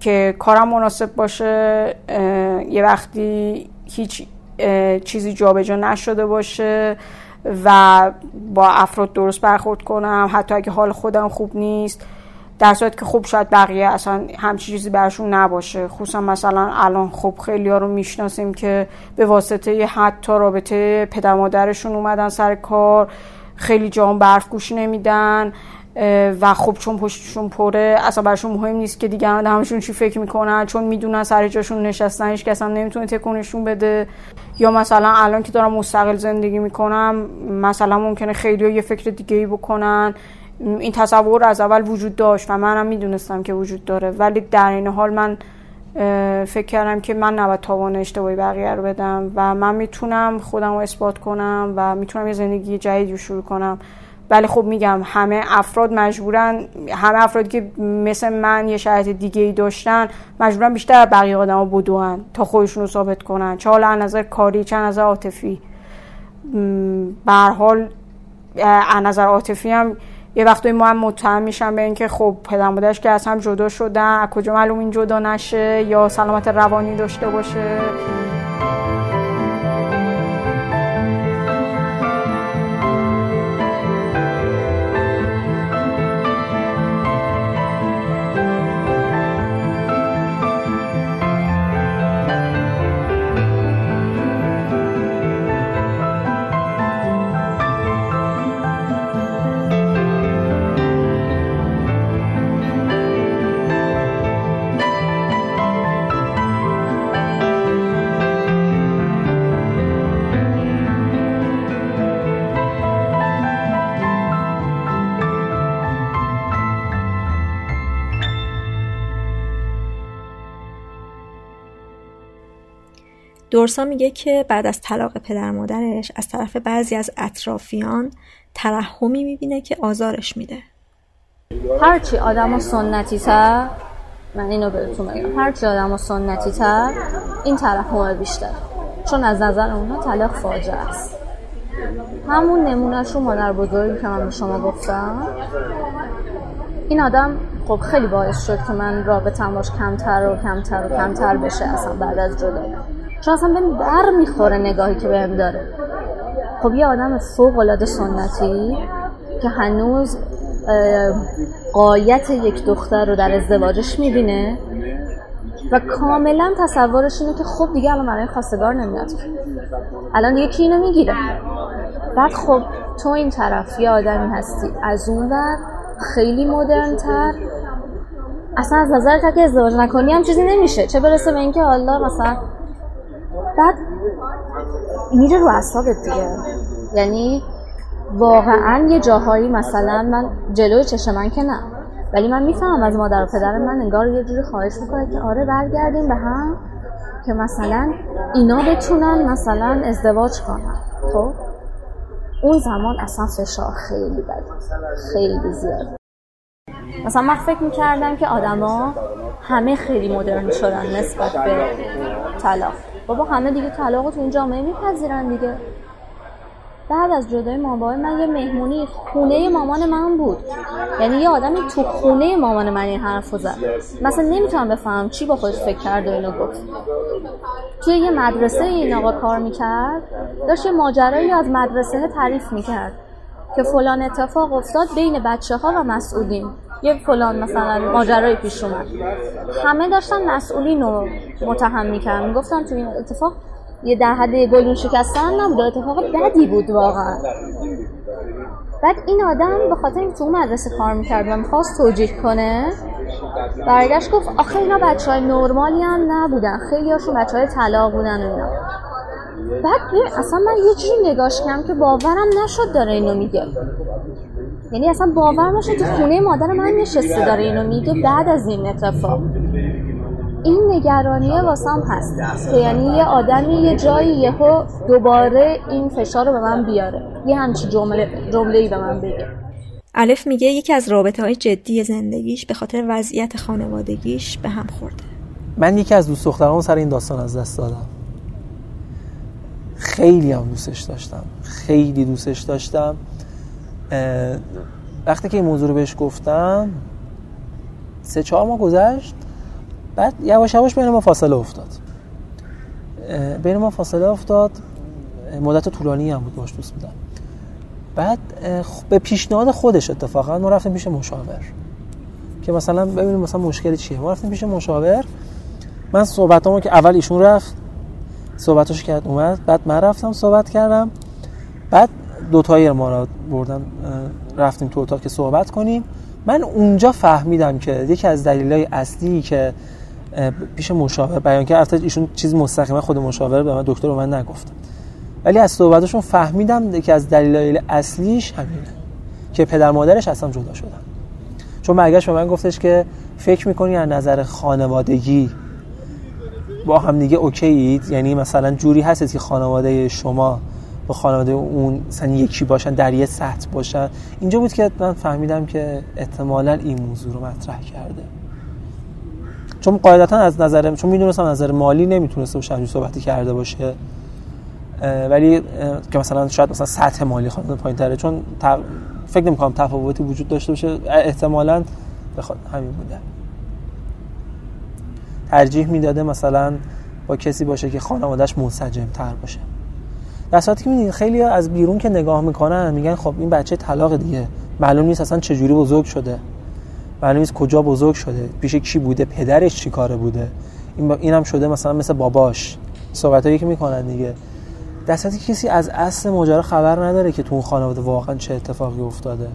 که کارم مناسب باشه یه وقتی هیچ چیزی جابجا نشده باشه و با افراد درست برخورد کنم حتی اگه حال خودم خوب نیست. در صورت که خب شاید بقیه اصلا همچی چیزی برشون نباشه. خصوصا مثلا الان خب خیلی ها رو می‌شناسیم که به واسطه حتی رابطه پدر مادرشون اومدن سر کار خیلی جام برف گوش نمیدن و خب چون پشتشون پره اصلا برشون مهم نیست که دیگران همشون چی فکر می‌کنن چون می‌دونن سر جاشون نشستن هیچ کس نمی‌تونه تکونشون بده. یا مثلا الان که دارم مستقل زندگی می‌کنم مثلا ممکنه خیلی یه فکر دیگه ای بکنن. این تصور از اول وجود داشت و منم می‌دونستم که وجود داره. ولی در این حال من فکر کردم که من نباید تاوان اشتباهی بقیه رو بدم و من می‌تونم خودم رو اثبات کنم و می‌تونم یه زندگی جدیدی رو شروع کنم. ولی خب میگم همه افراد مجبورن همه افرادی که مثل من یه شرایط دیگه ای داشتن مجبورن بیشتر بقیه آدما بدوان تا خودشون رو ثابت کنن. چه حالا نظر کاری چه نظر عاطفی. به حال نظر عاطفی هم یه وقتی ما هم متهم میشن به اینکه خب پدر مادرش که از هم جدا شدن از کجا معلوم این جدا نشه یا سلامت روانی داشته باشه. دورسا میگه که بعد از طلاق پدر مادرش از طرف بعضی از اطرافیان ترحمی می‌بینه که آزارش میده. هرچی آدم سنتی تر من اینو بهتون بگم هرچی آدم سنتی تر این ترحم بیشتر. چون از نظر اونا طلاق فاجعه است. همون نمونهش رو مادر بزرگی که من به شما گفتم این آدم خب خیلی باعث شد که من رابطم باش کمتر و کمتر و کمتر بشه اصلا بعد از جدایی چون اصلا بهم بر می‌خوره نگاهی که بهم داره. خب یه آدم فوق العاده سنتی که هنوز قایت یک دختر رو در ازدواجش می‌بینه و کاملا تصورش اینه که خب دیگه الان برای خواستگار نمیاد. الان دیگه کی اینو می‌گیره؟ بعد خب تو این طرف یه آدمی هستی. از اون در خیلی مدرن تر اصلا از نظر که ازدواج نکنی هم چیزی نمیشه. چه برسه به اینکه حالا مثلا بعد میره رو اصابت دیگه. یعنی واقعا یه جاهایی مثلا من جلوی چشم من که نه. ولی من می‌فهمم از مادر و پدر من انگار یه جوری خواهش می‌کنه که آره برگردیم به هم که مثلا اینا بتونن مثلا ازدواج کنن. خب؟ اون زمان اصلا فشار خیلی بده خیلی زیاد. مثلا من فکر می‌کردم که آدما همه خیلی مدرن شدن نسبت به طلاق. بابا همه دیگه طلاق تو این جامعه میپذیرن دیگه. بعد از جدای مامان من یه مهمونی خونه مامان من بود. یعنی یه آدمی تو خونه مامان من این حرف زد. مثلا نمی‌تونم بفهمم چی با خودش فکر کرد و اینو گفت. توی یه مدرسه این آقا کار می‌کرد داشت یه ماجرایی از مدرسه تعریف می‌کرد که فلان اتفاق افتاد بین بچه ها و مسئولین یه فلان مثلا ماجرای پیش اومد. همه داشتن مسئولین رو متهم می‌کردن. می‌گفتن تو این اتفاق یه در حد گلون شکستن نبود اتفاق بدی بود واقعا. بعد این آدم به خاطر اینکه تو اون مدرسه کار می‌کرد و می‌خواست توجیه کنه برگشت گفت آخه اینا بچه های نرمالی هم نبودن. خیلی هاشون بچه های طلاق بودن و اینا. بعد اصلا من یه جوری نگاش کردم که باورم نشد داره اینو میگه. یعنی اصلا باور نشد تو خونه مادر من نشسته داره اینو میگه بعد از این اتفاق. این نگرانیه واسم هست که یعنی یه آدمی یه جایی یهو دوباره این فشار رو به من بیاره. یه همچی جمله جمله به من بگه. الف میگه یکی از رابطه های جدی زندگیش به خاطر وضعیت خانوادگیش به هم خورده. من یکی از دوست دختران سر این داستان از دست دادم. خیلی هم دوستش داشتم. خیلی دوستش داشتم. وقتی که این موضوع رو بهش گفتم سه چهار ماه گذشت بعد یواش یواش بین ما فاصله افتاد. بین ما فاصله افتاد مدت طولانی هم بود باش دوست بودم بعد به پیشنهاد خودش اتفاقا ما رفتیم پیش مشاور. که مثلا ببینیم مثلا مشکلی چیه. ما رفتیم پیش مشاور. من صحبتامو که اول ایشون رفت صحبتش کرد اومد. بعد من رفتم صحبت کردم. بعد دو ما را بردن رفتیم تو اتاق که صحبت کنیم. من اونجا فهمیدم که یکی از دلایل اصلی که پیش مشاور بیان کرد ایشون چیز مستقیما خود مشاور به من دکتر من نگفت. ولی از صحبتشون فهمیدم که از دلایل اصلیش همینه که پدر مادرش اصلا جدا شدن. چون برگشت به من گفتش که فکر می‌کنی از نظر خانوادگی با هم دیگه اوکیید یعنی مثلا جوری هست که خانواده شما با خانواده اون مثلا یکی باشن در یه سطح باشن. اینجا بود که من فهمیدم که احتمالا این موضوع رو مطرح کرده. چون قاعدتا از نظر چون می‌دونستم نظر مالی نمی‌تونسته باشه صحبتی کرده باشه. ولی که مثلا شاید مثلا سطح مالی خانواده پایینتره. چون فکر نمی‌کنم تفاوتی وجود داشته باشه. احتمالا بخواد همین بوده. ترجیح می‌داده مثلا با کسی باشه که خانوادهش منسجم تر باشه. در صورتی که میدین خیلی از بیرون که نگاه می‌کنن میگن خب این بچه طلاق دیگه. معلوم نیست اصلا چجوری بزرگ شده. معلوم نیست کجا بزرگ شده. پیش کی بوده پدرش چی کاره بوده. این. اینم شده مثلا مثل باباش. صحبتایی که می‌کنن دیگه. در کسی از اصل ماجرا خبر نداره که تو اون خانواده واقعا چه اتفاقی افتاده.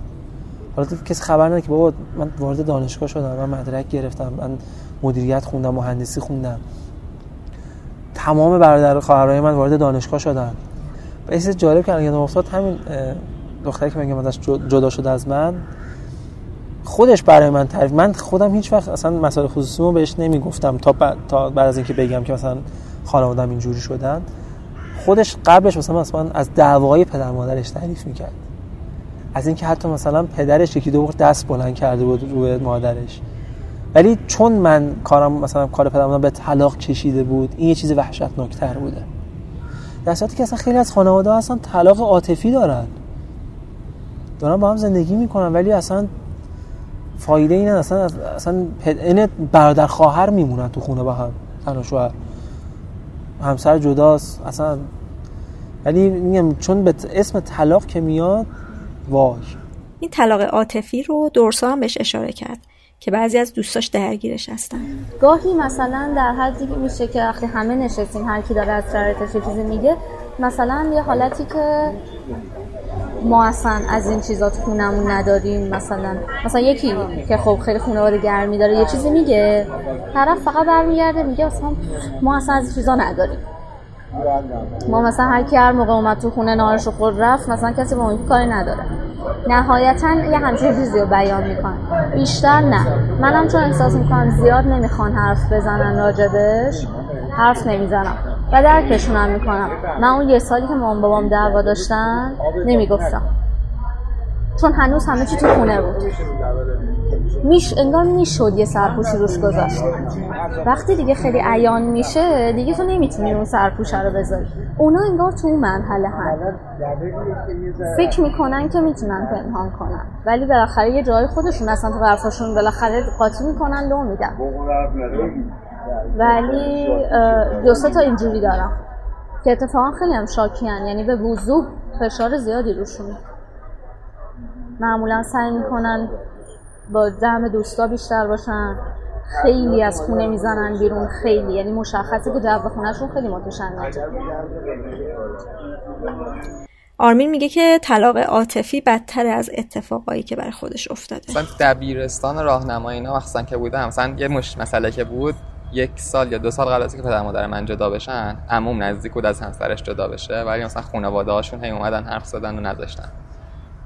حالا کسی خبر نداره که بابا من وارد دانشگاه شدم من مدرک گرفتم من مدیریت خوندم مهندسی خوندم. تمام برادر خواهرای من وارد دانشگاه شدن. به جالب که الان افتاد همین دختری که میگم ازش جدا شده از من خودش برای من تعریف من خودم هیچ وقت اصلا مسائل خصوصی رو بهش نمی‌گفتم تا بعد تا بعد از اینکه بگم که مثلا خانواده‌ام اینجوری شدن. خودش قبلش مثلا مثلا از دعوای پدر مادرش تعریف می‌کرد. از اینکه حتی مثلا پدرش یکی دو دست بلند کرده بود روی مادرش. ولی چون من کارم مثلا کار پدر مادرم به طلاق کشیده بود این یه چیز وحشتناکتر بوده. در صورتی که اصلا خیلی از خانواده ها اصلا طلاق عاطفی دارن. دارن با هم زندگی می‌کنن ولی اصلا فایده اینه اصلا اصلا این برادر خواهر میمونن تو خونه با هم زن شوهر. همسر جداست. اصلا ولی میگم چون به اسم طلاق که میاد وای این طلاق عاطفی رو دورسا هم بهش اشاره کرد. که بعضی از دوستاش درگیرش هستن. گاهی مثلا در حدی میشه که وقتی همه نشستیم هر کی داره از شرایطش چیزی میگه مثلا یه حالتی که ما اصلا از این چیزا تو خونمون نداریم مثلا مثلا یکی که خب خیلی خانواده گرمی داره یه چیزی میگه طرف فقط برمیگرده میگه اصلا ما اصلا از این چیزا نداریم. ما مثلا هر کی هر موقع اومد تو خونه نهارش خود رفت مثلا کسی با اون کاری نداره. نهایتا یه همچین چیزی رو بیان می‌کنن. بیشتر نه. منم چون احساس می‌کنم زیاد نمی‌خوان حرف بزنن راجبش حرف نمی‌زنم. و درکشونم می‌کنم. من اون یه سالی که مام بابام دعوا داشتن نمی‌گفتم. چون هنوز همه چی تو خونه بود. میش انگار می‌شد یه سرپوشی روش گذاشت. وقتی دیگه خیلی عیان میشه دیگه تو نمی‌تونی اون سرپوشه رو بذاری. اونا انگار تو اون مرحله هن فکر می‌کنن که می‌تونن پنهان کنن. ولی بالاخره یه جای خودشون اصلا تو حرفاشون بالاخره قاطی می‌کنن لو میدن. ولی دو تا اینجوری دارم که اتفاقا خیلی هم شاکیان. یعنی به وضوح فشار زیادی روشونه معمولا سعی می‌کنن با جمع دوستا بیشتر باشن. خیلی از خونه می‌زنن بیرون خیلی. یعنی مشخصه که جو خونهشون خیلی متشنجه. آرمین میگه که طلاق عاطفی بدتر از اتفاقایی که برای خودش افتاده. مثلا دبیرستان راهنمایی اینا وقتا که بودم مثلا یه مش مسئله که بود یک سال یا دو سال قبل از که پدر مادر من جدا بشن عموم نزدیک بود از همسرش جدا بشه ولی مثلا خانواده هاشون هی اومدن حرف زدن و نذاشتن.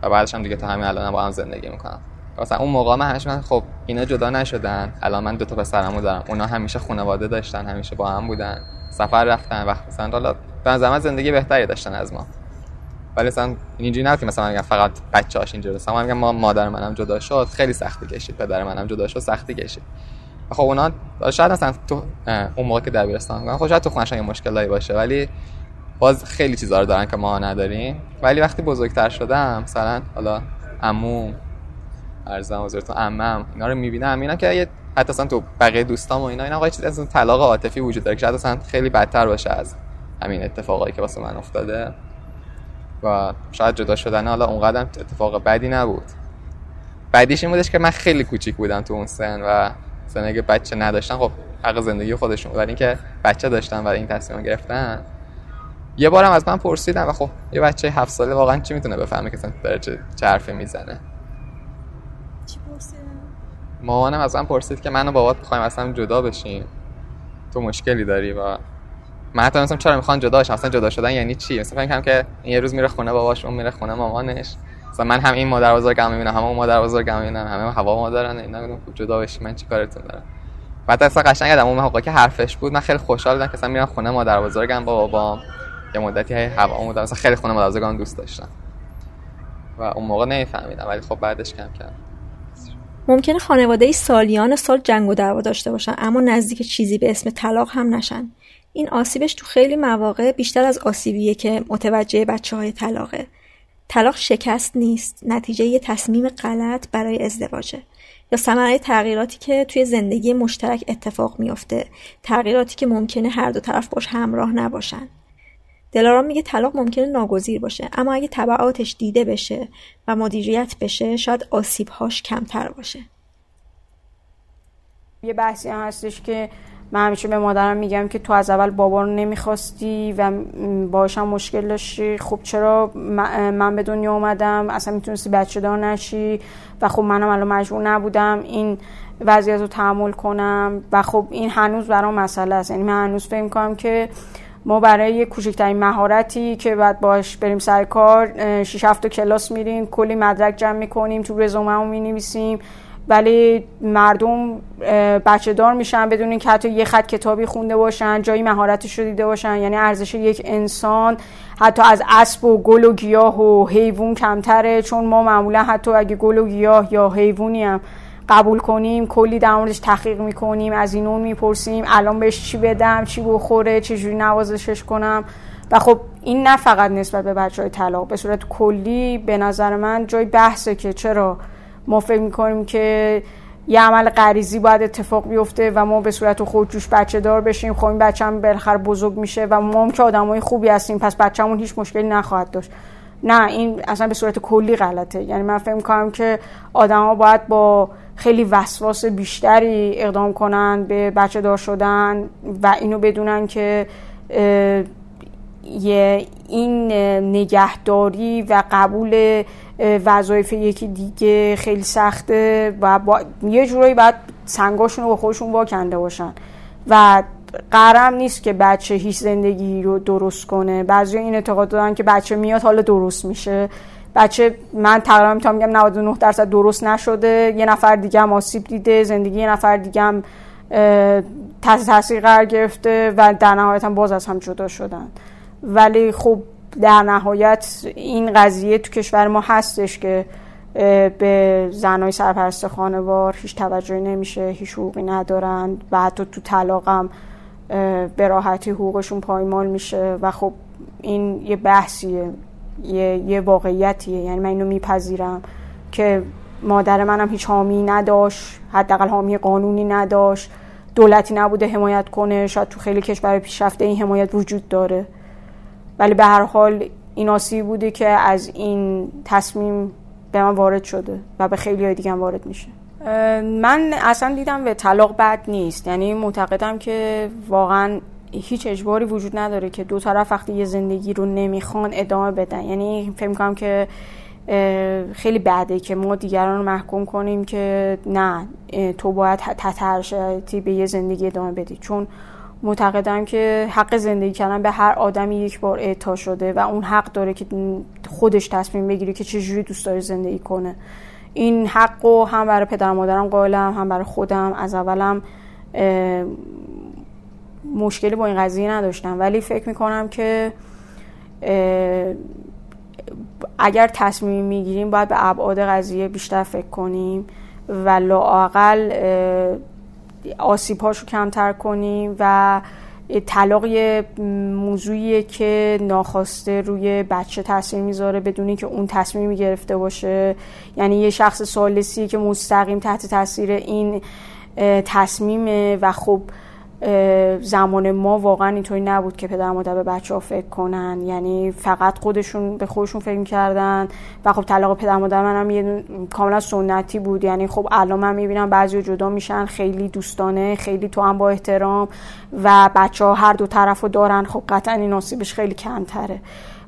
و بعدش هم دیگه تا همین الان با هم زندگی می‌کنم مثلا اون موقع من همیشه من خب اینا جدا نشدن. الان من دو تا پسرمو دارم. اونا همیشه خانواده داشتن همیشه با هم بودن. سفر رفتن وقت مثلا حالا به نظر زندگی بهتری داشتن از ما. ولی مثلا اینجوری نه مثلا میگن فقط بچه‌هاش اینجوری. مثلا میگم ما مادر منم جدا شد خیلی سختی کشید. پدر منم جدا شد سختی کشید. خب اونا شاید مثلا تو اون موقع که دبیرستان بودن خب تو خونش یه باشه ولی باز خیلی چیزا رو دارن که ما نداریم. ولی وقتی بزرگتر شدم مثلا حالا عمو ارزم حضورتون عمم اینا رو می‌بینم. اینا که حتی اصلا تو بقیه دوستام و اینا اینا آقای چیز از طلاق عاطفی وجود داره که شاید اصلا خیلی بدتر باشه از همین اتفاقایی که واسه من افتاده. و شاید جدا شدن حالا اونقدر اتفاق بدی نبود. بعدیش این بودش که من خیلی کوچیک بودم تو اون سن و زندگی بچه نداشتن خب حق زندگی خودشون ولی اینکه بچه داشتن و این تصمیم گرفتن یه بارم از من پرسیدم و خب یه بچه هفت ساله واقعا چی می‌تونه بفهمه که داره چه حرفی می‌زنه؟ مامانم از من پرسید که من و بابات می‌خوایم اصلا جدا بشیم. تو مشکلی داری و من حتی مثلا چرا می‌خوان جدا بشن. اصلا جدا شدن یعنی چی؟ مثلا فکر که این یه روز میره خونه باباش اون میره خونه مامانش. مثلا من هم این مادر بزرگم می‌بینم هم اون مادر بزرگم می‌بینم همه هوا مادرن. اینا میگم خب جدا بشی من چیکارتون دارم؟ بعد اصلا قشنگ یادم اون موقع که حرفش بود من خیلی خوشحال بودم که مثلا میرم خونه مادر بزرگم با بابام. یه مدتی هی هوا بودم مثلا خیلی خونه مادر بزرگم دوست داشتم و اون موقع نمیفهمیدم ولی خب بعدش کم کم. ممکنه خانواده سالیان سال جنگ و دعوا داشته باشن اما نزدیک چیزی به اسم طلاق هم نشن. این آسیبش تو خیلی مواقع بیشتر از آسیبیه که متوجه بچه های طلاقه. طلاق شکست نیست نتیجه یه تصمیم غلط برای ازدواجه. یا ثمره تغییراتی که توی زندگی مشترک اتفاق میافته تغییراتی که ممکنه هر دو طرف باش همراه نباشن. دلارام میگه طلاق ممکنه ناگزیر باشه اما اگه تبعاتش دیده بشه و مدیریت بشه شاید آسیبهاش کمتر باشه. یه بحثی هم هستش که من همیشه به مادرم میگم که تو از اول بابا رو نمی‌خواستی و باشم مشکل داشتی. خب چرا من به دنیا اومدم؟ اصلا می‌تونستی بچه دار نشی؟ و خب منم الان مجبور نبودم این وضعیت رو تحمل کنم. و خب این هنوز برام مسئله است. یعنی من هنوز فکر کنم که ما برای یه کوچکترین مهارتی که بعد باش بریم سر کار 6 7 کلاس میریم کلی مدرک جمع می‌کنیم تو رزومه‌مون می‌نویسیم. ولی مردم بچه دار میشن بدون اینکه حتی یه خط کتابی خونده باشن جایی مهارتش رو دیده باشن. یعنی ارزش یک انسان حتی از اسب و گل و گیاه و حیوان کمتره. چون ما معمولا حتی اگه گل و گیاه یا حیوانی هم قبول کنیم کلی در موردش تحقیق می‌کنیم از این اون می‌پرسیم الان بهش چی بدم چی بخوره چجوری نوازشش کنم؟ و خب این نه فقط نسبت به بچه های طلاق به صورت کلی به نظر من جای بحثه که چرا ما فکر می‌کنیم که یه عمل غریزی باید اتفاق بیفته و ما به صورت خودجوش بچه دار بشیم خب این بچه هم بالاخره بزرگ میشه و ما هم که آدمای خوبی هستیم پس بچه‌مون هیچ مشکلی نخواهد داشت. نه این اصلا به صورت کلی غلطه. یعنی من فکر می‌کنم که آدما باید با خیلی وسواس بیشتری اقدام کنن به بچه دار شدن و اینو بدونن که یه این نگهداری و قبول وظایف یکی دیگه خیلی سخته و با یه جورایی باید سنگاشون رو با خودشون واکنده باشن. و قرم نیست که بچه هیچ زندگی رو درست کنه. بعضی این اعتقاد دارن که بچه میاد حالا درست میشه. بچه من تقریبا می‌تونم میگم 99 درصد درست نشده. یه نفر دیگه هم آسیب دیده زندگی یه نفر دیگه هم تحت تاثیر قرار گرفته و در نهایت هم باز از هم جدا شدن. ولی خب در نهایت این قضیه تو کشور ما هستش که به زنای سرپرست خانوار هیچ توجهی نمیشه هیچ حقوقی ندارن و حتی تو طلاقم به راحتی حقوقشون پایمال میشه و خب این یه بحثیه. یه, یه واقعیتیه. یعنی من اینو میپذیرم که مادر منم هیچ حامی نداشت حداقل حامی قانونی نداشت. دولتی نبوده حمایت کنه. شاید تو خیلی کشور پیشرفته این حمایت وجود داره. ولی به هر حال این آسیب بوده که از این تصمیم به من وارد شده و به خیلی های دیگه هم وارد میشه. من اصلا دیدم به طلاق بد نیست. یعنی معتقدم که واقعا هیچ اجباری وجود نداره که دو طرف وقتی یه زندگی رو نمی‌خوان ادامه بدن. یعنی فکر کنم که خیلی بعده که ما دیگران رو محکوم کنیم که نه تو باید شرایطی به یه زندگی ادامه بدی. چون معتقدم که حق زندگی کردن به هر آدمی یک بار اعطا شده و اون حق داره که خودش تصمیم بگیره که چجوری دوست داره زندگی کنه. این حق رو هم برای پدر مادرم قائلم هم برای خودم. از اولم مشکلی با این قضیه نداشتم. ولی فکر می‌کنم که اگر تصمیم می‌گیریم باید به ابعاد قضیه بیشتر فکر کنیم و لااقل آسیب رو کمتر کنیم و طلاق یه موضوعیه که ناخواسته روی بچه تاثیر می‌ذاره بدونی که اون تصمیمی گرفته باشه. یعنی یه شخص سالسی که مستقیم تحت تاثیر این تصمیمه و خب زمان ما واقعا اینطوری نبود که پدر مادر به بچه ها فکر کنن. یعنی فقط خودشون به خودشون فکر کردن و خب طلاق پدر مادر منم یه کاملا سنتی بود. یعنی خب الان من می‌بینم بعضی جدا میشن خیلی دوستانه خیلی تو هم با احترام. و بچه ها هر دو طرف رو دارن. خب قطعا این نصیبش خیلی کمتره.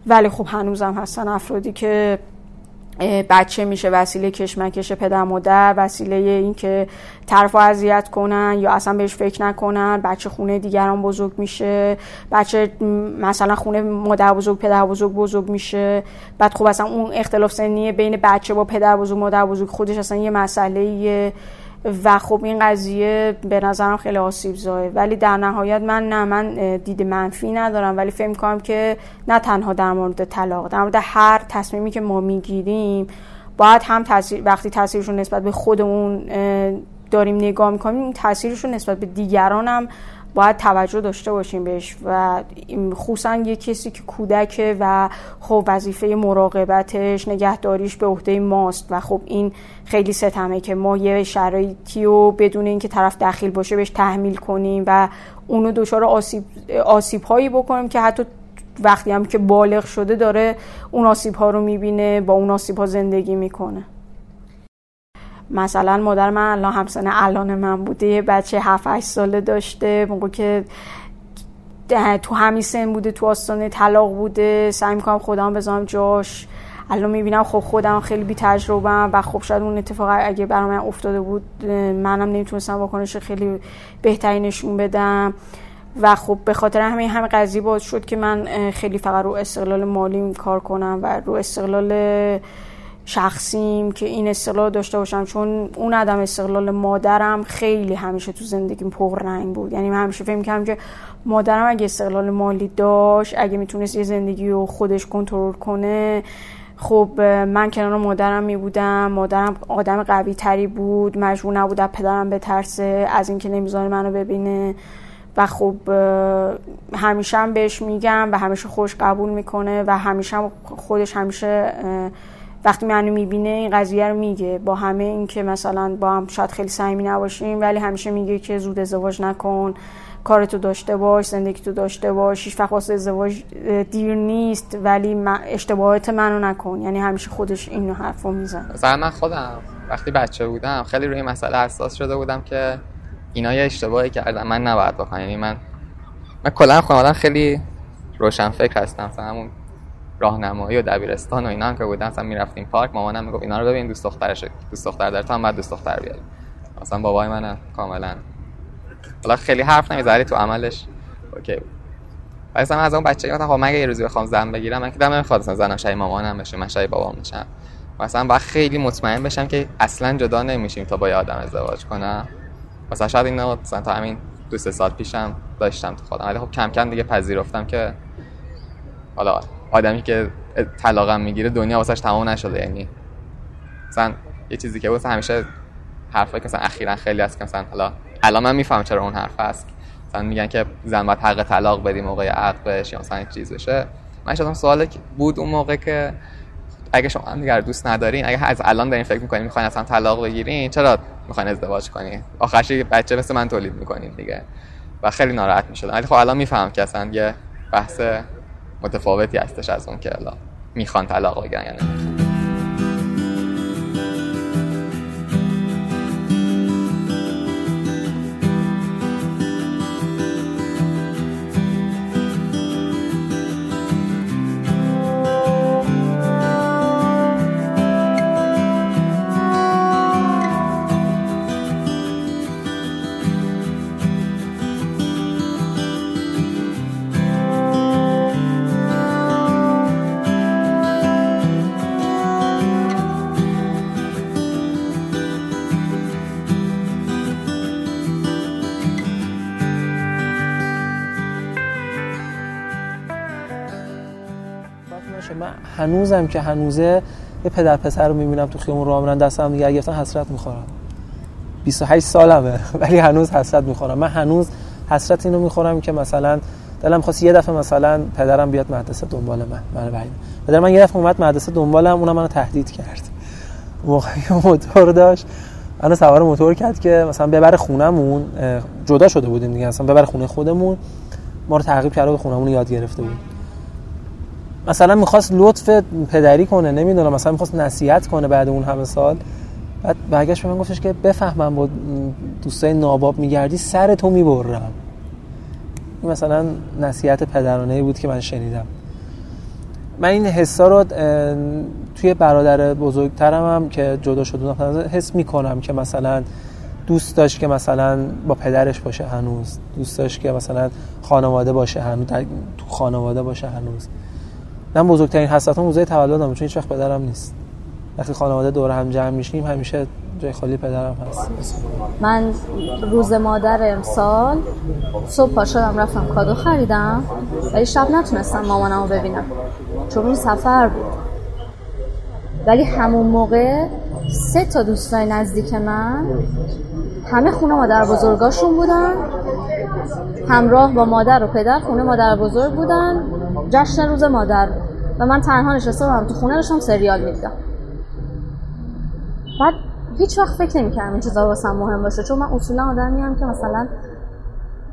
ولی خب هنوزم هستن افرادی که بچه میشه وسیله کشمکش پدر مادر وسیله اینکه طرف اذیت کنن یا اصلا بهش فکر نکنن. بچه خونه دیگران بزرگ میشه. بچه مثلا خونه مادر بزرگ پدر بزرگ بزرگ میشه. بعد خب اصلا اون اختلاف سنی بین بچه با پدر بزرگ مادر بزرگ خودش اصلا یه مسئله و خب این قضیه به نظرم خیلی آسیب زایه ولی در نهایت من نه من دید منفی ندارم. ولی فکر کنم که نه تنها در مورد طلاق در مورد هر تصمیمی که ما می‌گیریم باید هم تاثیر وقتی تاثیرشون نسبت به خودمون داریم نگاه می‌کنیم تاثیرشون نسبت به دیگران هم باید توجه داشته باشیم بهش و خصوصا یه کسی که کودکه و خب وظیفه مراقبتش نگهداریش به عهده ماست و خب این خیلی ستمه که ما یه شرایطی رو بدون اینکه طرف دخیل باشه بهش تحمیل کنیم و اونو دچار آسیب, آسیب هایی بکنیم که حتی وقتی هم که بالغ شده داره اون آسیب ها رو می‌بینه با اون آسیب ها زندگی می‌کنه. مثلا مادر من الان همسن الان من بوده یه بچه 7 8 ساله داشته موقع که تو همین سن بوده تو آستانه طلاق بوده سعی می‌کنم خودم بذارم جاش. الان می‌بینم خب خودم خیلی بی تجربه و خب شاید اون اتفاق اگه برای من افتاده بود منم نمی‌تونستم واکنش خیلی بهتری نشون بدم. و خب به خاطر همین همه قضیه باز شد که من خیلی فقط رو استقلال مالی کار کنم و رو استقلال شخصیم که این استقلال داشته باشم چون اون عدم استقلال مادرم خیلی همیشه تو زندگیم رنگ بود. یعنی من همیشه فکر کردم که مادرم اگه استقلال مالی داشت اگه می‌تونست یه زندگی رو خودش کنترل کنه خب من کنار مادرم می بودم مادرم آدم قوی تری بود مجبور نبود پدرم بترسه از اینکه نمی‌ذاره منو ببینه. و خب همیشه هم بهش میگم و همیشه خوش قبول می‌کنه و همیشه هم خودش همیشه وقتی منو می‌بینه این قضیه رو میگه. با همه این که مثلا با هم شاید خیلی صمیمی نباشیم ولی همیشه میگه که زود ازدواج نکن. کارتو داشته باش زندگی تو داشته باش. هیچ وقت ازدواج دیر نیست ولی اشتباهات منو نکن. یعنی همیشه خودش اینو حرفو میزن مثلا من خودم وقتی بچه بودم خیلی روی مسئله حساس شده بودم که اینا یه اشتباهی کردم من نباید بکنم یعنی من من کلا خانوادم خیلی روشن فکر هستم. مثلا همون راهنمایی و دبیرستان و اینا هم که بودن مثلا می‌رفتیم پارک مامانم می‌گفت اینا رو ببین دوست دخترش دوست دختر داره تو هم بعد دوست دختر بیاری. مثلا بابای من کاملا. حالا خیلی حرف نمی‌زنی تو عملش اوکی بود. مثلا از اون بچه گفتم خب مگه یه روزی بخوام زن بگیرم من که دم نمی‌خواد مثلا زنم شای مامانم بشه من شای بابام میشم. مثلا باید خیلی مطمئن بشم که اصلا جدا نمیشیم تا با یه آدم ازدواج کنم. مثلا شاید اینو مثلا تا همین دو سه سال پیشم داشتم تو خودم. ولی خب کم کم دیگه پذیرفتم که حالا آدمی که طلاقم می‌گیره دنیا واسش تمام نشده یعنی مثلا یه چیزی که واسه همیشه حرفایی که مثلا اخیرا خیلی هست که مثلا حالا الان من میفهم چرا اون حرف هست. مثلا میگن که زن باید حق طلاق بدی موقع عقدش یا مثلا چیز بشه. من شدم سوال بود اون موقع که اگه شما هم دیگر دوست ندارین اگه از الان دارین فکر می‌کنین می‌خواین اصلا طلاق بگیرین چرا می‌خواین ازدواج کنین؟ آخرش بچه مثل من تولید می‌کنین دیگه. و خیلی ناراحت می‌شدم. ولی خب الان میفهم که اصلا یه بحث متفاوتی هستش از اون که الان می‌خوان طلاق بگیرن یا هنوزم که هنوزه یه پدر پسر رو می‌بینم تو خیابون راه میرن دست هم دیگه گرفتن حسرت می‌خورم 28 سالمه ولی هنوز حسرت می‌خورم. من هنوز حسرت اینو می‌خورم که مثلا دلم خواست یه دفعه مثلا پدرم بیاد مدرسه دنبال من من بعید پدر من یه دفعه اومد مدرسه دنبالم اونم منو تهدید کرد. موقعی موتور داشت منو سوار موتور کرد که مثلا ببر خونمون جدا شده بودیم دیگه مثلا ببر خونه خودمون ما رو تعقیب کرده و خونمون یاد گرفته بود. مثلا می‌خواست لطف پدری کنه نمی‌دونم مثلا می‌خواست نصیحت کنه بعد اون همه سال. بعد برگشت به من گفتش که بفهمم با دوستای ناباب میگردی سر تو می‌برم. این مثلا نصیحت پدرانه بود که من شنیدم. من این حسا رو توی برادر بزرگترم هم که جدا شده حس می‌کنم که مثلا دوست داشت که مثلا با پدرش باشه هنوز. دوست داشت که مثلا خانواده باشه هنوز تو خانواده باشه هنوز. من بزرگترین حسرتم موزه تولدم چون هیچ وقت پدرم نیست. وقتی خانواده دور هم جمع میشیم همیشه جای خالی پدرم هست. من روز مادر امسال صبح پا شدم رفتم کادو خریدم ولی شب نتونستم مامانم رو ببینم چون این سفر بود. ولی همون موقع سه تا دوستای نزدیک من همه خونه مادر بزرگاشون بودن همراه با مادر و پدر خونه مادر بزرگ بودن. جشن روز مادر و من تنها نشسته بودم تو خونه داشتم سریال می‌دیدم. بعد هیچ وقت فکر نمی‌کردم این چیزا واسم مهم باشه چون من اصولا آدمی هم که مثلا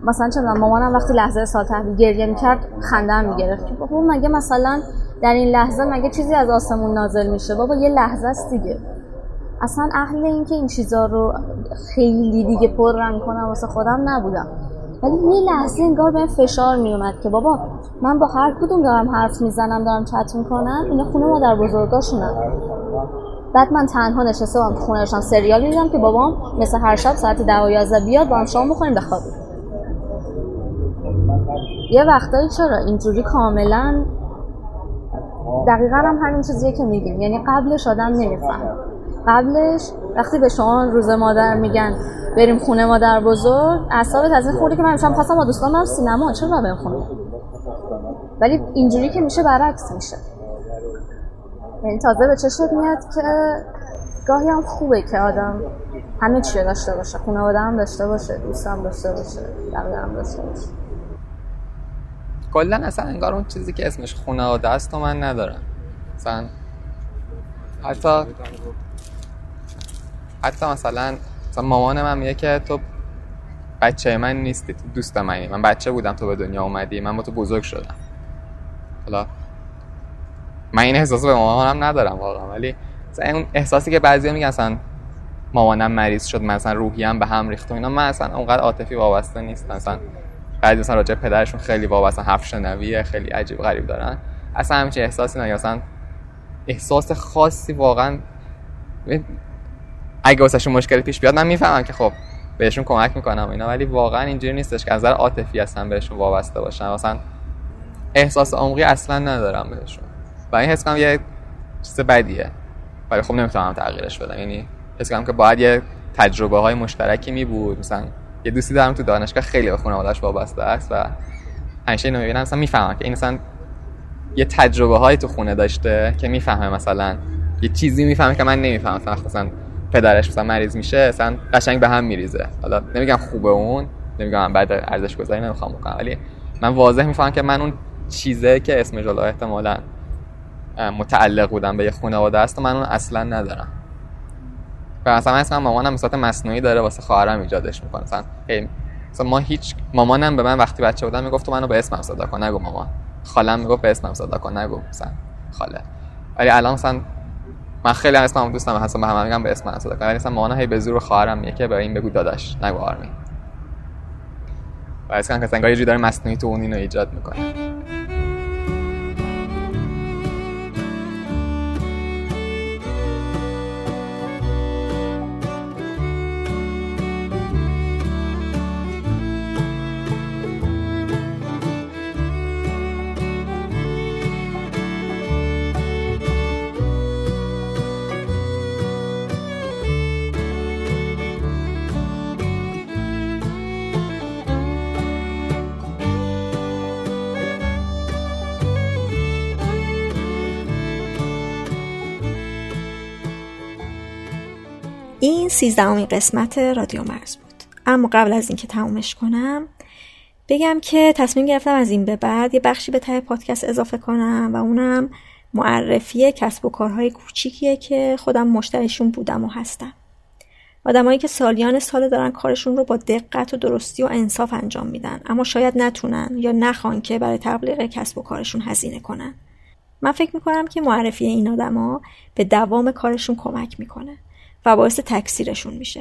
مثلا چه مامانم وقتی لحظه سال تحویل گریه می‌کرد خندم می‌گرفت. که بابا مگه مثلا در این لحظه مگه چیزی از آسمون نازل میشه؟ بابا یه لحظه است دیگه. اصلا اهل این که این چیزا رو خیلی دیگه پر رنگ کنم واسه خودم نبودم. ولی یه لحظه انگار به فشار میومد که بابا من با هر کدوم دارم حرف می‌زنم دارم چت می‌کنم اینا خونه ما در بزرگاشونم بعد من تنها نشسته بودم خونه داشتم سریال می‌دیدم که بابام مثل هر شب ساعت 10 و 11 بیاد با هم شام بخوریم بخوابیم. یه وقتایی چرا اینجوری کاملا دقیقا هم همین چیزیه که میگیم. یعنی قبلش آدم نمیفهم قبلش وقتی به شما روز مادر میگن بریم خونه مادر بزرگ اعصابت از این خورده که من مثلا خواستم با دوستان برم سینما چرا بریم خونه؟ ولی اینجوری که میشه برعکس میشه. یعنی تازه به چشت میاد که گاهی هم خوبه که آدم همه چیه داشته باشه. خانواده هم داشته باشه دوست داشته باشه بقیه هم داشته باشه. کلا اصلا انگار اون چیزی که اسمش خانواده است و من ندارم. مثلا حتی حتی مثلا مثلا مامان من میگه که تو بچه من نیستی تو دوست منی. من بچه بودم تو به دنیا اومدی. من با تو بزرگ شدم. حالا من این احساس به مامانم ندارم واقعا. ولی اون احساسی که بعضیا میگن اصلا مامانم مریض شد مثلا روحیم به هم ریخت و اینا من اصلا اونقدر عاطفی وابسته نیستم. مثلا بعضی مثلا راجع پدرشون خیلی وابسته حرف شنویه خیلی عجیب غریب دارن. اصلا همچین احساسی نه اصلا احساس خاصی واقعا اگه واسهشون مشکلی پیش بیاد من می‌فهمم که خب بهشون کمک می‌کنم اینا ولی واقعا اینجوری نیستش که از نظر عاطفی هستن بهشون وابسته باشن. مثلا احساس عمقی اصلا ندارم بهشون. و این حس یه چیز بدیه. ولی خب نمی‌تونم تغییرش بدم. یعنی حس که باید یه تجربه های مشترکی می بود. مثلا یه دوستی دارم تو دانشگاه خیلی به خانواده‌اش وابسته است و همیشه اینو می‌بینم. مثلا می‌فهمم که این مثلا یه تجربه های تو خونه داشته که می‌فهمه مثلا یه چیزی می‌فهمه که من نمی‌فهمم. مثلا پدرش مثلا مریض میشه مثلا قشنگ به هم میریزه. حالا نمیگم خوبه اون نمیگم بعد ارزش گذاری نمی‌خوام بکنم ولی من واضح می‌فهمم که من اون چیزه که اسم جلو احتمالاً متعلق بودم به یه خانواده است و من اون اصلا ندارم. و من مامانم مثلا مصنوعی داره واسه خواهرم ایجادش می‌کنه. مثلا مثلا ما هیچ مامانم به من وقتی بچه بودم می‌گفت منو به اسمم صدا کن نگو مامان. خالم می‌گفت به اسمم صدا کن نگو مثلا خاله. ولی الان مثلا من خیلی هم اسمم دوستم هستم به همه میگم به اسمم صدا کن ولی مثلا هی به زور خواهرم میگه که به این بگو داداش نگو آرمی و اصلا که یه داره مصنوعی تو اون اینو ایجاد می‌کنه سیزدهمین قسمت رادیو مرز بود. اما قبل از اینکه تمومش کنم بگم که تصمیم گرفتم از این به بعد یه بخشی به ته پادکست اضافه کنم و اونم معرفی کسب و کارهای کوچیکیه که خودم مشتریشون بودم و هستم. آدمایی که سالیان سال دارن کارشون رو با دقت و درستی و انصاف انجام میدن اما شاید نتونن یا نخوان که برای تبلیغ کسب و کارشون هزینه کنن. من فکر می‌کنم که معرفی این آدما به دوام کارشون کمک می‌کنه. و باعث تکثیرشون میشه.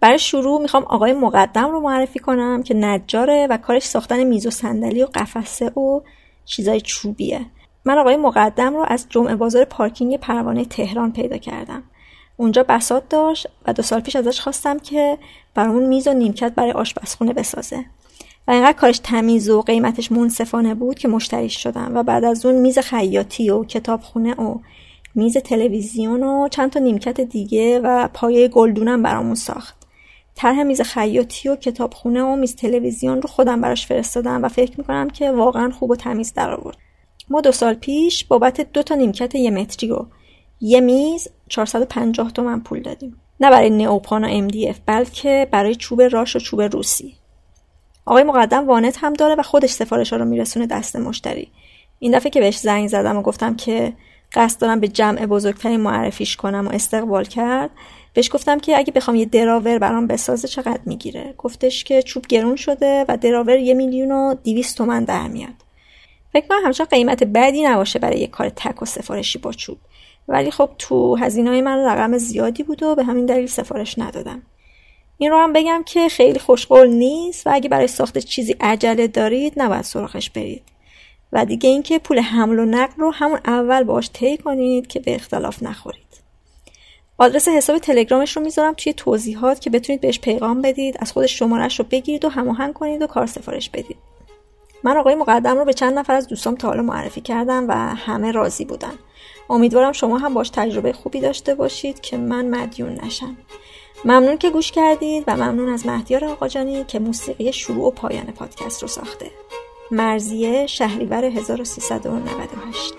برای شروع می‌خوام آقای مقدم رو معرفی کنم که نجاره و کارش ساختن میز و صندلی و قفسه و چیزای چوبیه. من آقای مقدم رو از جمعه بازار پارکینگ پروانه تهران پیدا کردم. اونجا بسات داشت و دو سال پیش ازش خواستم که برامون میز و نیمکت برای آشپزخونه بسازه. و اینقدر کارش تمیز و قیمتش منصفانه بود که مشتریش شدم و بعد از اون میز خیاطی و کتابخونه و میز تلویزیون و چند تا نیمکت دیگه و پایه گلدونم برامون ساخت. طرح میز خیاطی و کتابخونه و میز تلویزیون رو خودم براش فرستادم و فکر می‌کنم که واقعا خوب و تمیز در آورد. ما دو سال پیش بابت دو تا نیمکت یه متری و یه میز 450 تومن پول دادیم. نه برای نئوپان و MDF بلکه برای چوب راش و چوب روسی. آقای مقدم وانت هم داره و خودش سفارش ها رو میرسونه دست مشتری. این دفعه که بهش زنگ زدم و گفتم که قصد دارم به جمع بزرگتری معرفیش کنم و استقبال کرد. بهش گفتم که اگه بخوام یه دراور برام بسازه چقدر می‌گیره؟ گفتش که چوب گرون شده و دراور یه میلیون و دیویست تومن در میاد فکر کنم همچنان قیمت بدی نباشه برای یه کار تک و سفارشی با چوب. ولی خب تو هزینه من رقم زیادی بود و به همین دلیل سفارش ندادم. این رو هم بگم که خیلی خوشقول نیست و اگه برای ساخت چیزی عجله دارید نباید سراغش برید. و دیگه اینکه پول حمل و نقل رو همون اول باش طی کنید که به اختلاف نخورید. آدرس حساب تلگرامش رو می‌ذارم توی توضیحات که بتونید بهش پیغام بدید از خودش شمارش رو بگیرید و هماهنگ کنید و کار سفارش بدید. من آقای مقدم رو به چند نفر از دوستام تا حالا معرفی کردم و همه راضی بودن. امیدوارم شما هم باش تجربه خوبی داشته باشید که من مدیون نشم. ممنون که گوش کردید و ممنون از مهدیار آقاجانی که موسیقی شروع و پایان پادکست رو ساخته. مرزیه شهریور 1398